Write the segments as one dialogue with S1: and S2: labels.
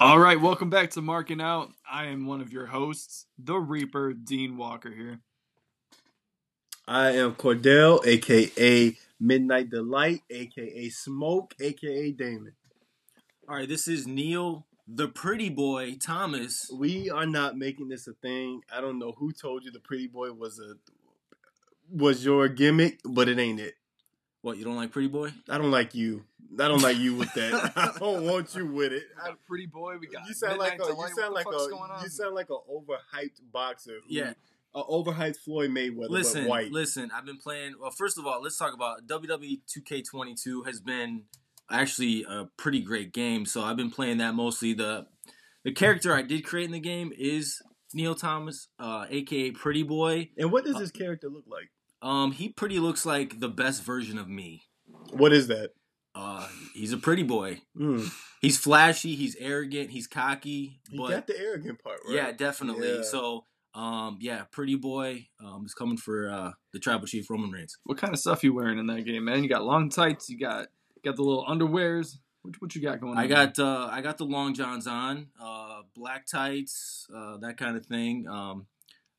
S1: All right, welcome back to Marking Out. I am one of your hosts, the Reaper, Dean Walker here.
S2: I am Cordell, aka Midnight Delight, aka Smoke, aka Damon.
S3: All right, this is Neal, the pretty boy Thomas.
S2: We are not making this a thing. I don't know who told you the pretty boy was a was your gimmick, but it ain't it.
S3: What you don't like, pretty boy?
S2: I don't like you. I don't like you with that. I don't want you with it.
S1: We got a pretty boy. We got
S2: You sound like a, you sound like a you sound like an overhyped boxer. who-
S3: Yeah.
S2: a overhyped Floyd Mayweather,
S3: Listen,
S2: but white.
S3: listen. I've been playing. Well, first of all, let's talk about WWE 2K22 has been actually a pretty great game. So I've been playing that mostly. the The character I did create in the game is Neal Thomas, uh, aka Pretty Boy.
S2: and what does his character look like?
S3: Um, he pretty looks like the best version of me.
S2: What is that?
S3: Uh, he's a pretty boy.
S2: Mm.
S3: He's flashy. He's arrogant. He's cocky.
S2: You
S3: but
S2: got the arrogant part, right?
S3: Yeah, definitely.
S2: Yeah.
S3: So, um, yeah, pretty boy um, is coming for uh, the tribal chief Roman Reigns.
S1: What kind of stuff you wearing in that game, man? You got long tights. You got got the little underwears. What, what you got going on?
S3: I got uh, I got the long johns on, uh, black tights, uh, that kind of thing. Um,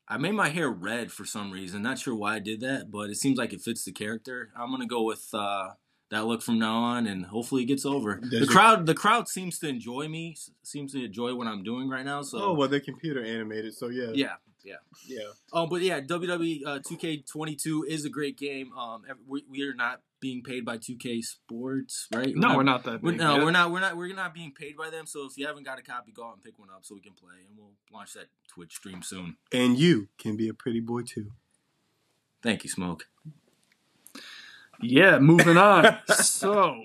S3: I made my hair red for some reason. Not sure why I did that, but it seems like it fits the character. I'm gonna go with uh, that look from now on, and hopefully it gets over.
S2: Does
S3: the
S2: your-
S3: crowd, the crowd seems to enjoy me. Seems to enjoy what I'm doing right now. So
S2: Oh well, they're computer animated, so yeah,
S3: yeah,
S2: yeah. yeah.
S3: Oh, but yeah, WWE uh, 2K22 is a great game. Um, we, we are not being paid by 2K Sports, right?
S1: No, we're not that
S3: We're, no,
S1: yet.
S3: we're not. We're not. We're not being paid by them. So if you haven't got a copy, go out and pick one up so we can play, and we'll launch that Twitch stream soon.
S2: And you can be a pretty boy too.
S3: Thank you, Smoke.
S1: Yeah, moving on. so,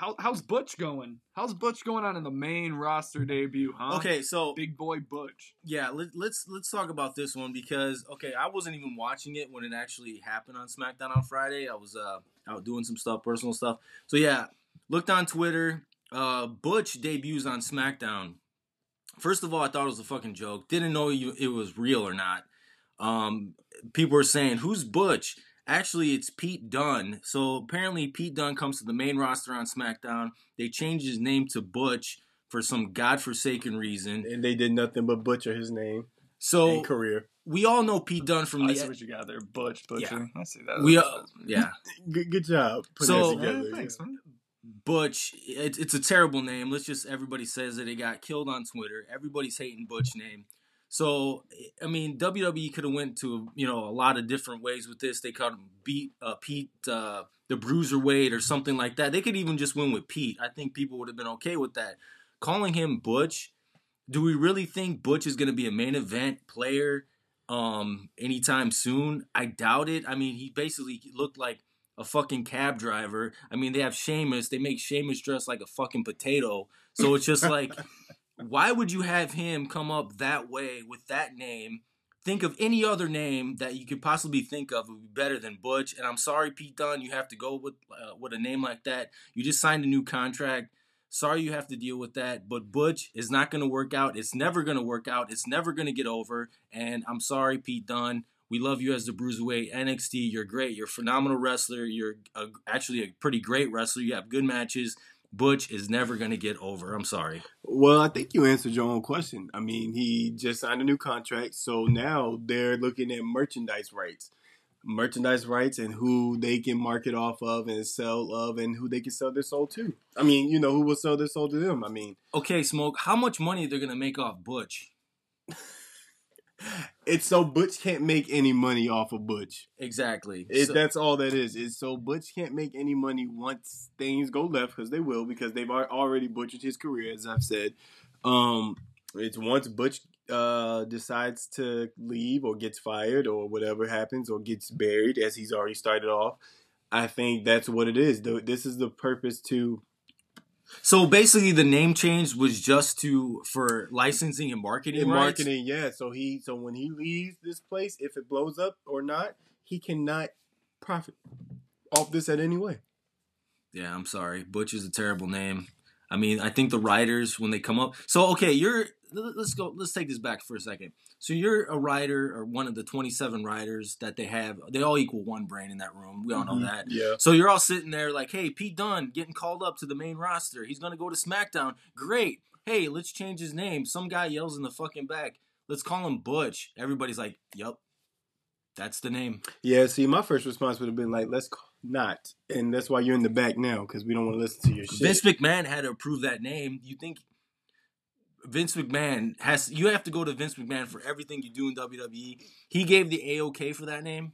S1: how, how's Butch going? How's Butch going on in the main roster debut? Huh?
S3: Okay, so
S1: big boy Butch.
S3: yeah, let, let's let's talk about this one because okay, I wasn't even watching it when it actually happened on SmackDown on Friday. I was uh, out doing some stuff, personal stuff. So yeah, looked on Twitter. Uh, Butch debuts on SmackDown. First of all, I thought it was a fucking joke. Didn't know you, it was real or not. Um, people were saying, "Who's Butch?" Actually, it's Pete Dunne. So apparently, Pete Dunne comes to the main roster on SmackDown. They changed his name to Butch for some godforsaken reason.
S2: And they did nothing but butcher his name
S3: So
S2: and career.
S3: we all know Pete Dunne from the.
S1: I see what you got there, Butch Butcher. Yeah. I see that.
S3: we uh, yeah
S2: Good, good job putting
S3: So-
S2: that together.
S1: Yeah, thanks, man.
S3: Butch. It, it's a terrible name. Let's just everybody says that it got killed on Twitter. Everybody's hating Butch name. So I mean, WWE could have went to you know a lot of different ways with this. They could beat uh, Pete uh, the Bruiserweight or something like that. They could even just win with Pete. I think people would have been okay with that. Calling him Butch. Do we really think Butch is going to be a main event player um, anytime soon? I doubt it. I mean, he basically looked like a fucking cab driver. I mean, they have Sheamus. They make Sheamus dress like a fucking potato. So it's just like, why would you have him come up that way with that name? Think of any other name that you could possibly think of would be better than Butch. And I'm sorry, Pete Dunne, you have to go with uh, with a name like that. You just signed a new contract. Sorry, you have to deal with that. But Butch is not going to work out. It's never going to work out. It's never going to get over. And I'm sorry, Pete Dunne. We love you as the Bruiserweight NXT. You're great. You're a phenomenal wrestler. You're a, actually a pretty great wrestler. You have good matches. Butch is never going to get over. I'm sorry.
S2: Well, I think you answered your own question. I mean, he just signed a new contract, so now they're looking at merchandise rights. Merchandise rights and who they can market off of and sell of and who they can sell their soul to. I mean, you know, who will sell their soul to them. I mean,
S3: Okay, Smoke, how much money they're going to make off Butch?
S2: it's so Butch can't make any money off of Butch.
S3: Exactly.
S2: It,
S3: So-
S2: that's all that is. It's so Butch can't make any money once things go left because they will because they've already butchered his career, as I've said. Um, it's once Butch uh, decides to leave or gets fired or whatever happens or gets buried as he's already started off. I think that's what it is. This is the purpose to
S3: So basically, the name change was just to for licensing and marketing.
S2: in
S3: rights?
S2: marketing. Yeah. So he so when he leaves this place, if it blows up or not, he cannot profit off this at any way.
S3: Yeah, I'm sorry. Butch is a terrible name. I mean, I think the writers when they come up. So okay, you're let's go. Let's take this back for a second. So you're a writer or one of the 27 writers that they have. They all equal one brain in that room. We all know
S2: Mhm.
S3: that.
S2: Yeah.
S3: So you're all sitting there like, hey, Pete Dunne getting called up to the main roster. He's gonna go to SmackDown. Great. Hey, let's change his name. Some guy yells in the fucking back. Let's call him Butch. Everybody's like, yup, that's the name.
S2: Yeah, see, my first response would have been like, let's call, not. And that's why you're in the back now, because we don't want to listen to your shit.
S3: Vince McMahon had to approve that name. You think Vince McMahon has? You have to go to Vince McMahon for everything you do in WWE. He gave the AOK for that name.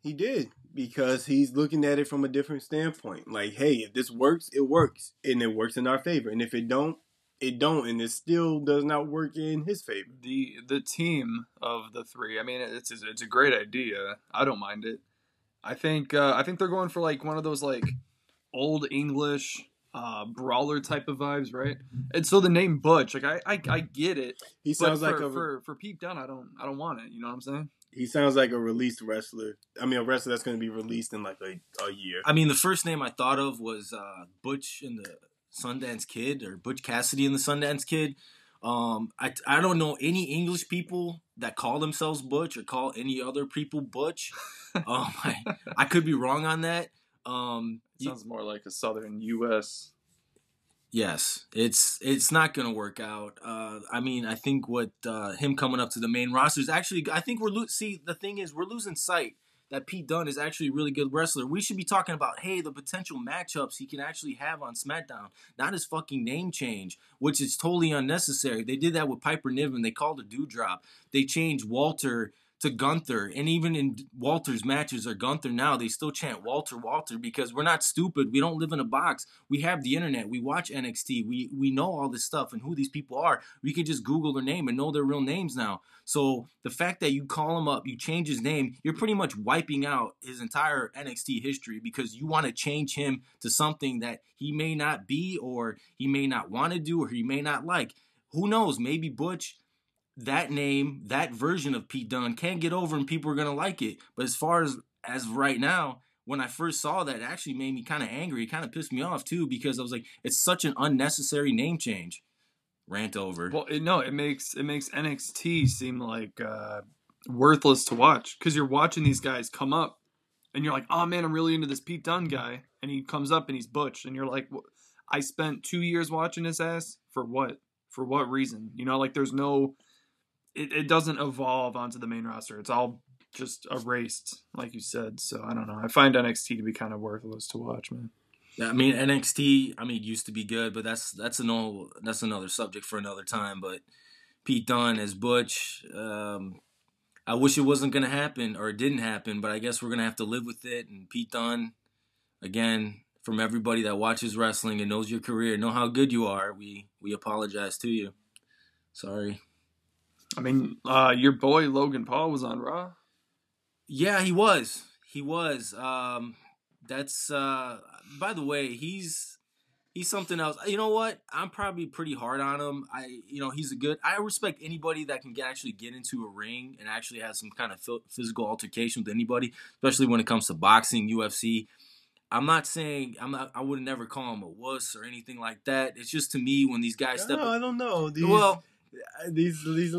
S2: He did, because he's looking at it from a different standpoint. Like, hey, if this works, it works. And it works in our favor. And if it don't, it don't. And it still does not work in his favor.
S1: the the team of the three. I mean, it's it's a great idea. I don't mind it. I think uh, I think they're going for like one of those like old English uh, brawler type of vibes, right? And so the name Butch, like I I, I get it,
S2: He
S1: but
S2: sounds
S1: for,
S2: like a
S1: for for Pete Dunne, I don't I don't want it. You know what I'm saying?
S2: he sounds like a released wrestler. I mean, a wrestler that's going to be released in like a, a year.
S3: I mean, the first name I thought of was uh, Butch and the Sundance Kid or Butch Cassidy and the Sundance Kid. Um, I I don't know any English people that call themselves Butch or call any other people Butch. um, I, I could be wrong on that. Um, you-
S1: Sounds more like a Southern U.S.
S3: Yes, it's it's not going to work out. Uh, I mean, I think what uh, him coming up to the main roster is actually. I think we're lo- see the thing is we're losing sight that Pete Dunne is actually a really good wrestler. We should be talking about hey the potential matchups he can actually have on SmackDown, not his fucking name change, which is totally unnecessary. They did that with Piper Niven. They called a Doudrop. They changed Walter to Gunther, and even in Walter's matches or Gunther now, they still chant Walter, Walter because we're not stupid. We don't live in a box. We have the internet. We watch NXT. We we know all this stuff and who these people are. We can just Google their name and know their real names now. So the fact that you call him up, you change his name, you're pretty much wiping out his entire NXT history because you want to change him to something that he may not be or he may not want to do or he may not like. Who knows? Maybe Butch that name, that version of Pete Dunne can't get over and people are gonna like it. But as far as as right now, when I first saw that, it actually made me kind of angry. It kind of pissed me off too because I was like, it's such an unnecessary name change. Rant over.
S1: Well, it, no, it makes it makes NXT seem like uh, worthless to watch because you're watching these guys come up, and you're like, oh man, I'm really into this Pete Dunne guy, and he comes up and he's Butch, and you're like, I spent two years watching his ass for what? For what reason? You know, like there's no, it, it doesn't evolve onto the main roster. It's all just erased, like you said. So I don't know. I find NXT to be kind of worthless to watch, man.
S3: Yeah, I mean NXT. I mean used to be good, but that's that's an old, that's another subject for another time. But Pete Dunne as Butch, um, I wish it wasn't gonna happen or it didn't happen, but I guess we're gonna have to live with it. And Pete Dunne, again, from everybody that watches wrestling and knows your career, know how good you are. We we apologize to you. Sorry.
S1: I mean, uh, your boy Logan Paul was on Raw.
S3: Yeah, he was. He was. Um, that's uh by the way, he's he's something else. You know what? I'm probably pretty hard on him. I you know, he's a good I respect anybody that can get, actually get into a ring and actually have some kind of physical altercation with anybody, especially when it comes to boxing, UFC. I'm not saying I'm not I would never call him a wuss or anything like that. It's just to me when these guys step
S2: No, I don't know. These,
S3: Well,
S2: these, these,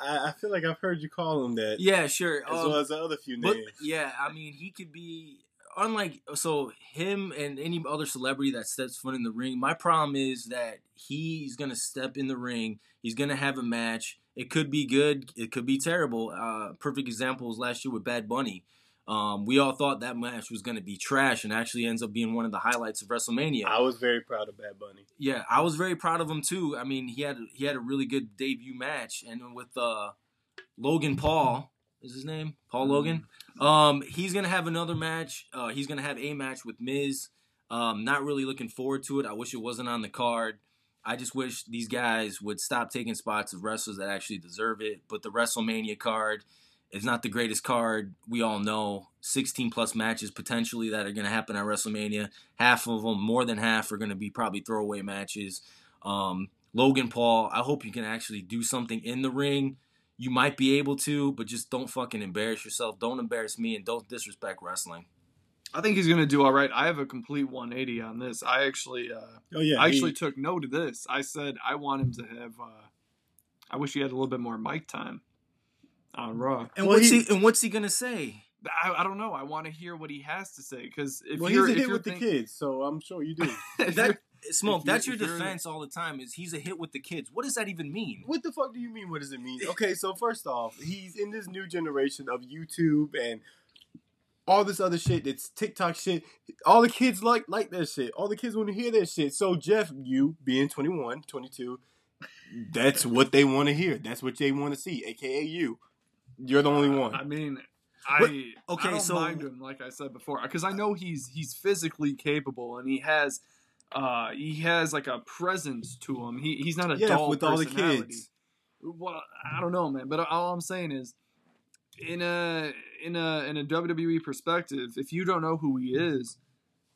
S2: I, I feel like I've heard you call him that.
S3: yeah, sure.
S2: As
S3: Um,
S2: well as the other few
S3: But
S2: names.
S3: yeah, I mean, he could be unlike so him and any other celebrity that steps foot in the ring. My problem is that he's gonna step in the ring. He's gonna have a match. It could be good. It could be terrible. Uh, perfect example was last year with Bad Bunny. Um, we all thought that match was gonna be trash, and actually ends up being one of the highlights of WrestleMania.
S2: I was very proud of Bad Bunny.
S3: Yeah, I was very proud of him too. I mean, he had he had a really good debut match, and with uh, Logan Paul is his name, Paul Logan. Um, he's gonna have another match. Uh, he's gonna have a match with Miz. Um, not really looking forward to it. I wish it wasn't on the card. I just wish these guys would stop taking spots of wrestlers that actually deserve it. But the WrestleMania card is not the greatest card. We all know 16 plus matches potentially that are going to happen at WrestleMania. Half of them, more than half, are going to be probably throwaway matches. Um, Logan Paul, I hope you can actually do something in the ring. You might be able to, but just don't fucking embarrass yourself. Don't embarrass me and don't disrespect wrestling.
S1: I think he's gonna do all right. I have a complete 180 on this. I actually, uh,
S2: Oh yeah,
S1: I
S2: he-
S1: actually took note of this. I said I want him to have uh, I wish he had a little bit more mic time on Raw.
S3: And
S2: Well,
S3: what's
S2: he-
S3: he, and what's he gonna say?
S1: I, I don't know. I want to hear what he has to say because if
S2: well,
S1: you're
S2: he's a hit with
S1: think-
S2: the kids, so I'm sure you do.
S3: That smoke. That's your defense all the time. Is he's a hit with the kids? What does that even mean?
S2: what the fuck do you mean? What does it mean? Okay, so first off, he's in this new generation of YouTube and all this other shit. That's TikTok shit. All the kids like like that shit. All the kids want to hear that shit. So Jeff, you being 21, 22, that's what they want to hear. That's what they want to see. AKA you. You're the only one.
S1: I mean,
S3: But-
S1: I
S3: okay,
S1: I don't
S3: so-
S1: mind him like I said before because I know he's he's physically capable and he has uh he has like a presence to him. He he's not a
S2: yeah,
S1: dull
S2: with all the kids.
S1: Well, I don't know, man, but all I'm saying is in a in a in a WWE perspective, if you don't know who he is,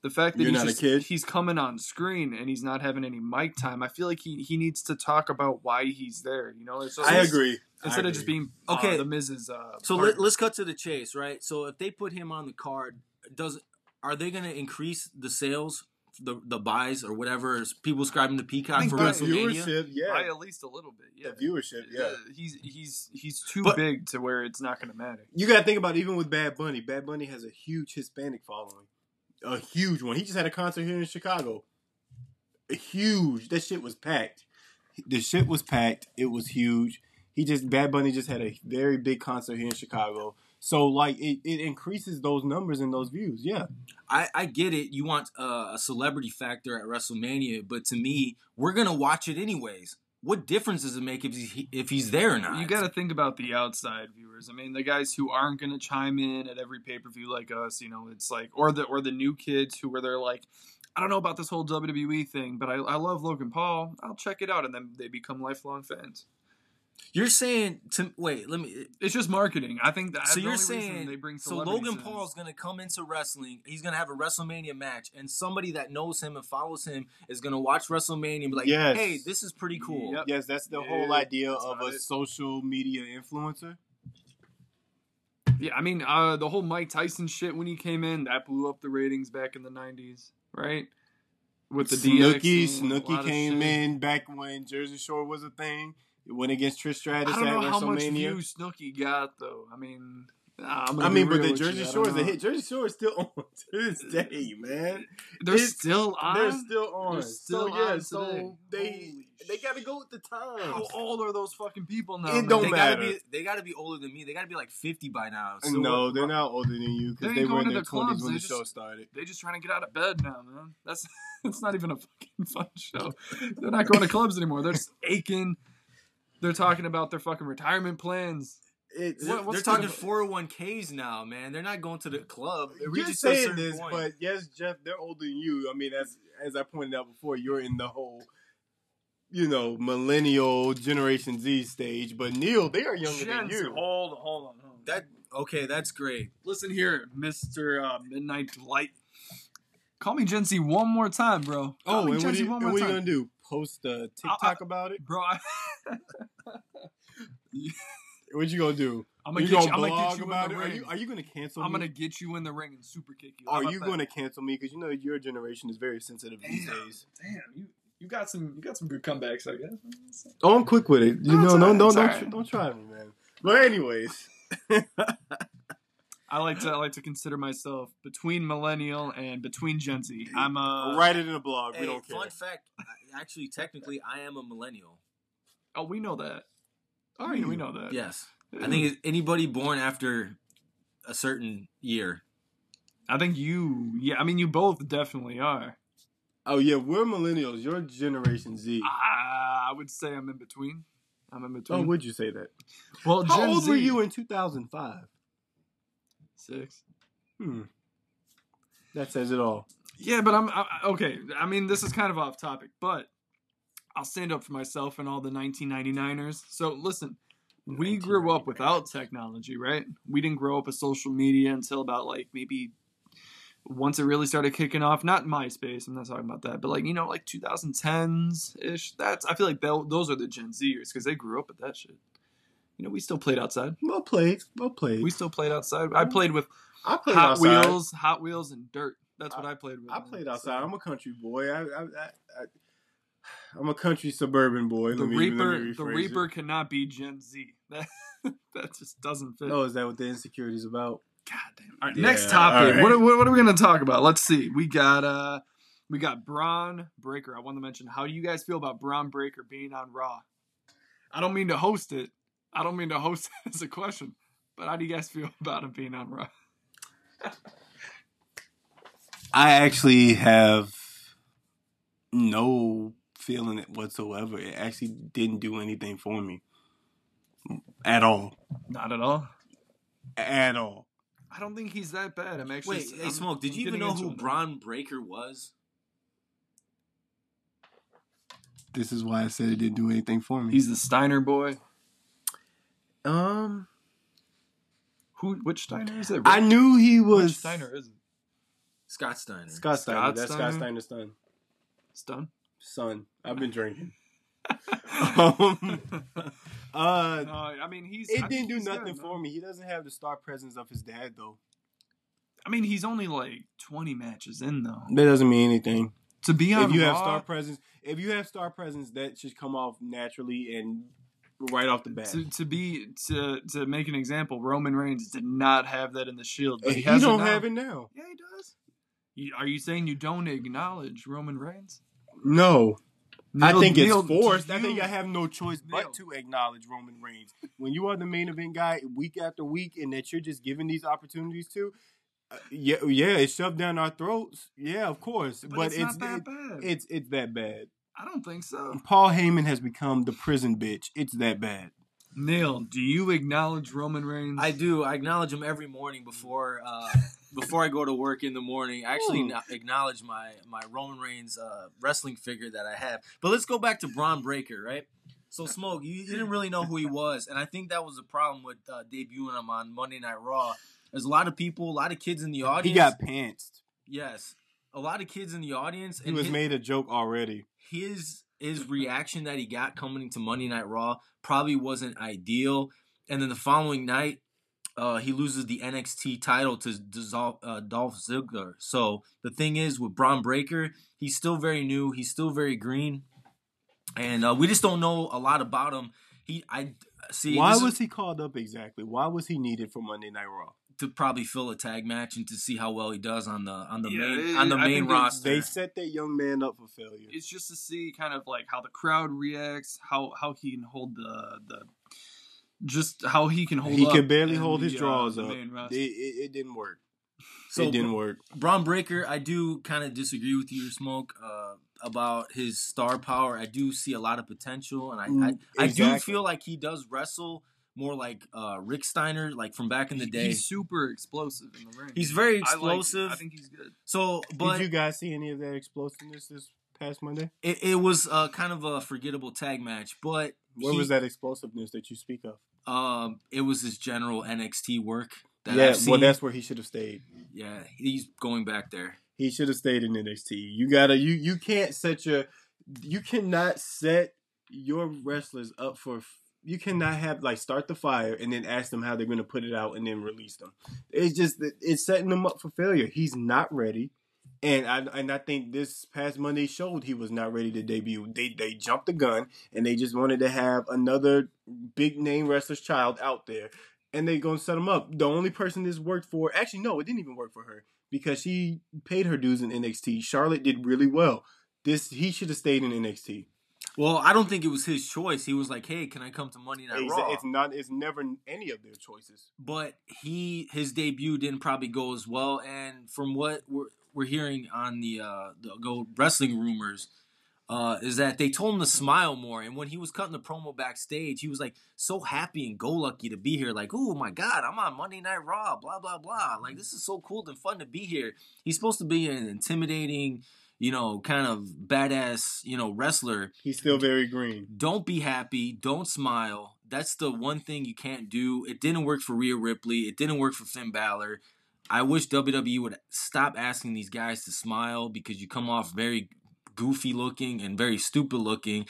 S1: the fact that
S2: You're
S1: he's
S2: not a
S1: just,
S2: kid?
S1: he's coming on screen and he's not having any mic time, I feel like he he needs to talk about why he's there. You know, so
S2: I agree.
S1: Instead
S2: I
S1: of just
S2: agree.
S1: being
S3: Okay.
S1: uh, the Mrs. Uh,
S3: So
S1: partner.
S3: let, let's cut to the chase, right? So if they put him on the card, does are they going to increase the sales, the the buys or whatever? Is people subscribing to Peacock for
S1: by
S3: WrestleMania?
S2: viewership, yeah.
S1: by at least a little bit. Yeah,
S2: The viewership, yeah.
S1: Uh, he's he's he's too
S3: But-
S1: big to where it's not going to matter.
S2: You got to think about it, even with Bad Bunny. Bad Bunny has a huge Hispanic following, a huge one. He just had a concert here in Chicago. A huge. That shit was packed. The shit was packed. It was huge. He just Bad Bunny just had a very big concert here in Chicago. So like it, it increases those numbers and those views. Yeah.
S3: I, I get it. You want a celebrity factor at WrestleMania, but to me, we're gonna watch it anyways. What difference does it make if he's if he's there or not?
S1: You got to think about the outside viewers. I mean, the guys who aren't going to chime in at every pay per view like us. You know, it's like or the or the new kids who were they're like, I don't know about this whole WWE thing, but I, I love Logan Paul. I'll check it out, and then they become lifelong fans.
S3: You're saying to wait. Let me.
S1: It's just marketing. I think that
S3: So you're
S1: only
S3: saying
S1: they bring
S3: so
S1: celebrities
S3: Logan
S1: is-
S3: Paul's gonna come into wrestling. He's gonna have a WrestleMania match, and somebody that knows him and follows him is gonna watch WrestleMania and be like,
S2: Yes.
S3: "Hey, this is pretty cool."
S1: Yep.
S2: Yes, that's the
S1: Yeah,
S2: whole idea
S1: that's
S2: of a
S1: it.
S2: social media influencer.
S1: Yeah, I mean, uh, the whole Mike Tyson shit when he came in that blew up the ratings back in the '90s, right? With the
S2: Snooki,
S1: DX and a
S2: Snooki came in back when Jersey Shore was a thing. It went against Trish Stratus
S1: I don't know how much
S2: WrestleMania.
S1: views Snooki got though. I mean, nah, I'm gonna
S2: I
S1: be
S2: mean, but the Jersey Shore is a hit. Jersey Shore is still on to this day, man.
S1: They're
S2: It's-
S1: still on.
S2: They're still on.
S1: They're still
S2: so yeah,
S1: on
S2: so they
S1: Holy
S2: they got to go with the times.
S1: How old are those fucking people now?
S2: It
S1: man?
S2: don't
S3: they
S2: matter.
S3: gotta be they gotta be older than me. They gotta be like fifty by now. So
S2: no, they're not older than you because
S1: ain't
S2: they were in
S1: to
S2: their
S1: the clubs,
S2: when
S1: they
S2: the show started.
S1: They're just trying to get out of bed now, man. That's it's not even a fucking fun show. They're not going to clubs anymore. They're just aching. They're talking about their fucking retirement plans.
S2: It's
S3: They're,
S1: What-
S3: they're talking 401ks now, man. They're not going to the club. It
S2: you're
S3: reaches to a
S2: saying this,
S3: point.
S2: but yes, Jeff, they're older than you. I mean, as as I pointed out before, you're in the whole, you know, millennial Generation Z stage. But Neal, they are younger than you.
S1: Hold, hold on. Hold on.
S3: that okay, that's great.
S1: Listen here, Mister uh, Midnight Delight. Call me Gen Z one more time, bro. Call
S2: Oh,
S1: me
S2: and
S1: Gen
S2: what,
S1: Z
S2: are you,
S1: one
S2: and
S1: more
S2: what are you gonna do? Post a TikTok about it?
S1: bro? I,
S2: What you gonna do?
S1: I'm gonna
S2: you
S1: get
S2: gonna
S1: you. I'm gonna get you in the
S2: it? Are
S1: ring.
S2: you are you gonna cancel
S1: I'm
S2: me?
S1: gonna get you in the ring and super kick you. How
S2: Are you
S1: that?
S2: gonna cancel me? Because you know your generation is very sensitive these days.
S1: Damn, you you got some you got some good comebacks, I guess.
S2: Oh, I'm quick with it. You
S1: No,
S2: know,
S1: alright,
S2: don't don't don't, don't try me, man. But anyways,
S1: I like to I like to consider myself between millennial and between Gen Z. I'm a
S2: write it in a blog.
S3: Hey,
S2: we don't care.
S3: fun fact. Actually, technically, I am a millennial.
S1: Oh, we know that.
S2: Oh, are
S1: we, we know that.
S3: Yes, I think it's anybody born after a certain year.
S1: I think you. Yeah, I mean, you both definitely are.
S2: Oh yeah, we're millennials. Your Generation Z.
S1: Ah, I would say I'm in between. I'm in
S2: oh,
S1: between.
S2: Oh, would you say that?
S1: well,
S2: How
S1: Gen
S2: old
S1: Z,
S2: were you in 2005?
S1: Six.
S2: Hmm. That says it all.
S1: Yeah, but I'm I, okay. I mean, this is kind of off topic, but I'll stand up for myself and all the 1999ers. So listen, we grew up without technology, right? We didn't grow up with social media until about like maybe once it really started kicking off. Not MySpace, I'm not talking about that, but like you know, like 2010s ish. That's I feel like those are the Gen Zers because they grew up with that shit. You know, we still played outside.
S2: Well played. Well played.
S1: We still played outside. I played with
S2: I played
S1: Hot
S2: outside.
S1: Wheels, Hot Wheels, and dirt. That's what I, played with.
S2: I
S1: man.
S2: played
S1: So-
S2: outside. I'm a country boy. I, I, I, I I'm a country suburban boy.
S1: The
S2: Let me- let me
S1: Reaper, the
S2: rephrase it.
S1: Reaper cannot be Gen Z. That that just doesn't fit.
S2: Oh, is that what the insecurity is about?
S1: God damn. All right,
S2: Yeah,
S1: next topic.
S2: all right.
S1: What, are- what, what are we going to talk about? Let's see. We got uh we got Bron Breakker. I want to mention how do you guys feel about Bron Breakker being on Raw? I don't mean to host it. I don't mean to host it as a question, but how do you guys feel about him being on Raw?
S2: I actually have no feeling it whatsoever. It actually didn't do anything for me at all.
S1: Not at all.
S2: At all.
S1: I don't think he's that bad. I'm actually
S3: Wait, hey,
S1: I'm-
S3: Smoke, did
S1: I'm
S3: you even know who
S1: it now.
S3: Bron Breakker was?
S2: This is why I said it didn't do anything for me.
S1: He's the Steiner boy.
S2: Um
S1: Who? Which Steiner is it?
S2: I knew he
S1: Which
S2: was
S1: Steiner is it?
S3: Scott Steiner.
S2: Scott Steiner.
S1: Scott
S2: That's
S1: Steiner?
S2: Scott Steiner's son.
S1: Stun.
S2: Son. I've been drinking. um, uh
S1: No, I mean he's.
S2: it
S1: I
S2: didn't do nothing
S1: good,
S2: for
S1: man.
S2: me. He doesn't have the star presence of his dad though.
S1: I mean he's only like 20 matches in though.
S2: That doesn't mean anything.
S1: To be on
S2: if you have star presence, if you have star presence, that should come off naturally and right off the bat.
S1: to, to be to to make an example, Roman Reigns did not have that in the Shield, but
S2: he
S1: he, has
S2: don't
S1: it
S2: have it now.
S1: Yeah, he does. You, are you saying you don't acknowledge Roman Reigns?
S2: No, I think it's
S1: Neal, do
S2: forced. I think I have no choice
S1: Neal.
S2: but to acknowledge Roman Reigns. When you are the main event guy week after week, and that you're just giving these opportunities to, uh, yeah, yeah, it's shoved down our throats. Yeah, of course,
S1: but,
S2: but,
S1: it's,
S2: it's
S1: not that
S2: it-
S1: bad.
S2: it's it's that bad.
S1: I don't think so.
S2: Paul Heyman has become the prison bitch. It's that bad.
S1: Neal, do you acknowledge Roman Reigns?
S3: I do. I acknowledge him every morning before uh, before I go to work in the morning. I actually
S2: Ooh.
S3: acknowledge my my Roman Reigns uh, wrestling figure that I have. But let's go back to Bron Breakker, right? So Smoke, you, you didn't really know who he was, and I think that was the problem with uh, debuting him on Monday Night Raw. There's a lot of people, a lot of kids in the audience.
S2: He got pantsed.
S3: yes, a lot of kids in the audience,
S2: He
S3: and
S2: was
S3: his,
S2: made a joke already.
S3: His his reaction that he got coming to Monday Night Raw probably wasn't ideal. And then the following night, uh, he loses the NXT title to Dizol- uh, Dolph Ziggler. So the thing is, with Bron Breakker, he's still very new. He's still very green, and uh, we just don't know a lot about him. He, I see.
S2: Why
S3: this is
S2: was he called up exactly? Why was he needed for Monday Night Raw?
S3: To probably fill a tag match and to see how well he does on the on the
S1: Yeah,
S3: main
S1: it-
S3: on the
S1: I
S3: main
S1: think they-
S3: roster?
S2: They set that young man up for failure.
S1: it's just to see kind of like how the crowd reacts, how how he can hold the the just how he can hold.
S2: He
S1: up
S2: could barely hold his
S1: the, uh,
S2: draws
S1: the
S2: up.
S1: main
S2: It, it, it didn't work.
S3: so
S2: it didn't work.
S3: Bron Breakker, I do kind of disagree with you, Smoke, uh, about his star power. I do see a lot of potential, and I I, I do feel like he does wrestle more like uh, Rick Steiner, like from back in the day.
S1: He's super explosive in the ring.
S3: He's very
S1: I like-
S3: explosive.
S1: I, think he's good.
S3: so, but
S2: Did you guys see any of that explosiveness this past Monday?
S3: it, it was uh, kind of a forgettable tag match. But
S2: Where
S3: he-
S2: was that explosiveness that you speak of?
S3: Um, it was his general NXT work that
S2: yeah,
S3: I've seen.
S2: well, that's where he should have stayed.
S3: yeah, he's going back there.
S2: He should have stayed in NXT. You gotta, you you can't set your, you cannot set your wrestlers up for. You cannot have like start the fire and then ask them how they're going to put it out and then release them. It's just it's setting them up for failure. He's not ready, and I and I think this past Monday showed he was not ready to debut. They they jumped the gun and they just wanted to have another big name wrestler's child out there, and they gonna set him up. The only person this worked for, actually no, it didn't even work for her because she paid her dues in NXT. Charlotte did really well. This he should have stayed in NXT.
S3: Well, I don't think it was his choice. He was like, "Hey, can I come to Monday Night
S2: It's,
S3: Raw?"
S2: it's not. It's never any of their choices.
S3: but he his debut didn't probably go as well. And from what we're we're hearing on the uh, the go wrestling rumors, uh, is that they told him to smile more. And when he was cutting the promo backstage, he was like so happy and go lucky to be here. Like, oh my god, I'm on Monday Night Raw. Blah blah blah. Like this is so cool and fun to be here. He's supposed to be an intimidating, you know, kind of badass, you know, wrestler
S2: He's still very green.
S3: don't be happy. Don't smile. That's the one thing you can't do. It didn't work for Rhea Ripley. It didn't work for Finn Balor. I wish WWE would stop asking these guys to smile because you come off very goofy looking and very stupid looking.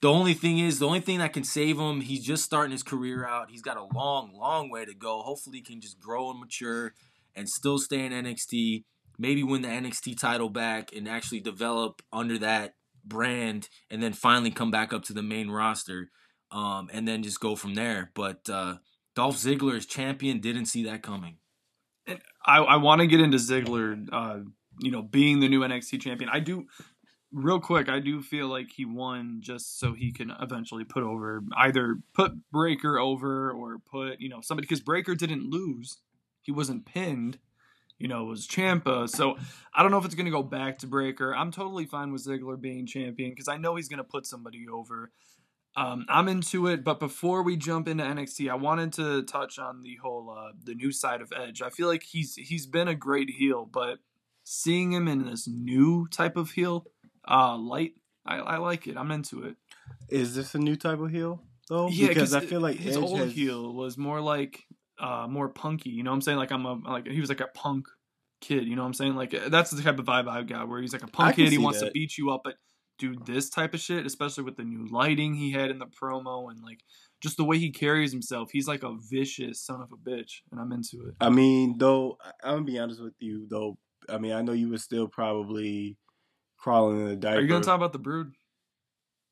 S3: The only thing is, the only thing that can save him, he's just starting his career out. He's got a long, long way to go. Hopefully, he can just grow and mature and still stay in NXT. Maybe win the NXT title back and actually develop under that brand and then finally come back up to the main roster um, and then just go from there. But uh, Dolph Ziggler as champion didn't see that coming.
S1: And I, I want to get into Ziggler, uh, you know, being the new NXT champion. I do, real quick, I do feel like he won just so he can eventually put over either put Breakker over or put you know somebody because Breakker didn't lose, he wasn't pinned. You know, was Champa. So I don't know if it's going to go back to Breakker. I'm totally fine with Ziggler being champion because I know he's going to put somebody over. Um, I'm into it, but before we jump into NXT, I wanted to touch on the whole uh, the new side of Edge. I feel like he's he's been a great heel, but seeing him in this new type of heel, uh, light, I, I like it. I'm into it.
S2: Is this a new type of heel though?
S1: Yeah,
S2: because I feel like
S1: his
S2: Edge
S1: old
S2: has,
S1: heel was more like uh more punky. You know what I'm saying? Like I'm a like he was like a punk kid. You know what I'm saying? Like that's the type of vibe I got where he's like a punk kid. He wants to beat you up, but do this type of shit, especially with the new lighting he had in the promo and like just the way he carries himself. He's like a vicious son of a bitch, and I'm into it.
S2: I mean, though, I'm gonna be honest with you, though. I mean, I know you were still probably crawling in the diaper.
S1: Are you gonna talk about the Brood?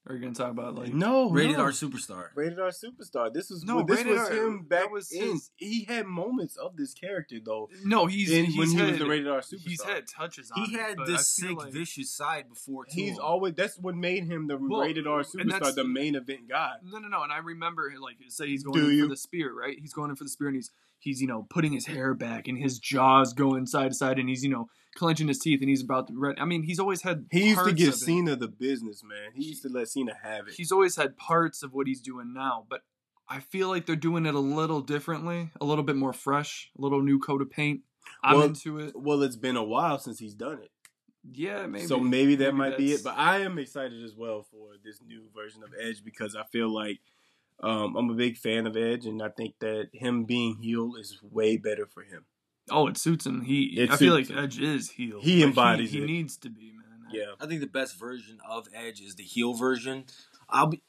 S1: Or are you gonna talk about like
S2: No,
S3: Rated
S2: no.
S3: R superstar.
S2: Rated R superstar. This was
S1: No,
S2: this
S1: Rated
S2: was
S1: R-
S2: him back
S1: that was
S2: in.
S1: his-
S2: He had moments of this character though.
S1: No, he's,
S2: in,
S1: he's
S2: when he was the rated R superstar.
S1: He's had touches on
S3: He had
S1: but
S3: this sick,
S1: like-
S3: vicious side before too.
S2: He's always that's what made him the
S1: Well,
S2: rated R superstar, the main event guy.
S1: No, no, no. And I remember, like, say he's going
S2: Do
S1: in
S2: you?
S1: for the spear, right? He's going in for the spear, and he's he's you know putting his hair back, and his jaws going side to side, and he's you know clenching his teeth, and he's about to. Red. I mean, he's always had.
S2: He used to give. Cena the business, man. He used to let Cena have it.
S1: He's always had parts of what he's doing now, but I feel like they're doing it a little differently, a little bit more fresh, a little new coat of paint. I'm
S2: Well,
S1: into it.
S2: Well, it's been a while since he's done it.
S1: Yeah, maybe.
S2: so maybe that
S1: Maybe
S2: might be it. But I am excited as well for this new version of Edge because I feel like um, I'm a big fan of Edge, and I think that him being heel is way better for him.
S1: Oh, it suits him. He.
S2: It
S1: I feel like
S2: him.
S1: Edge is heel.
S2: He
S1: Like,
S2: embodies
S1: He,
S2: it.
S1: needs to be, man.
S2: Yeah.
S3: I think the best version of Edge is the heel version. I'll be,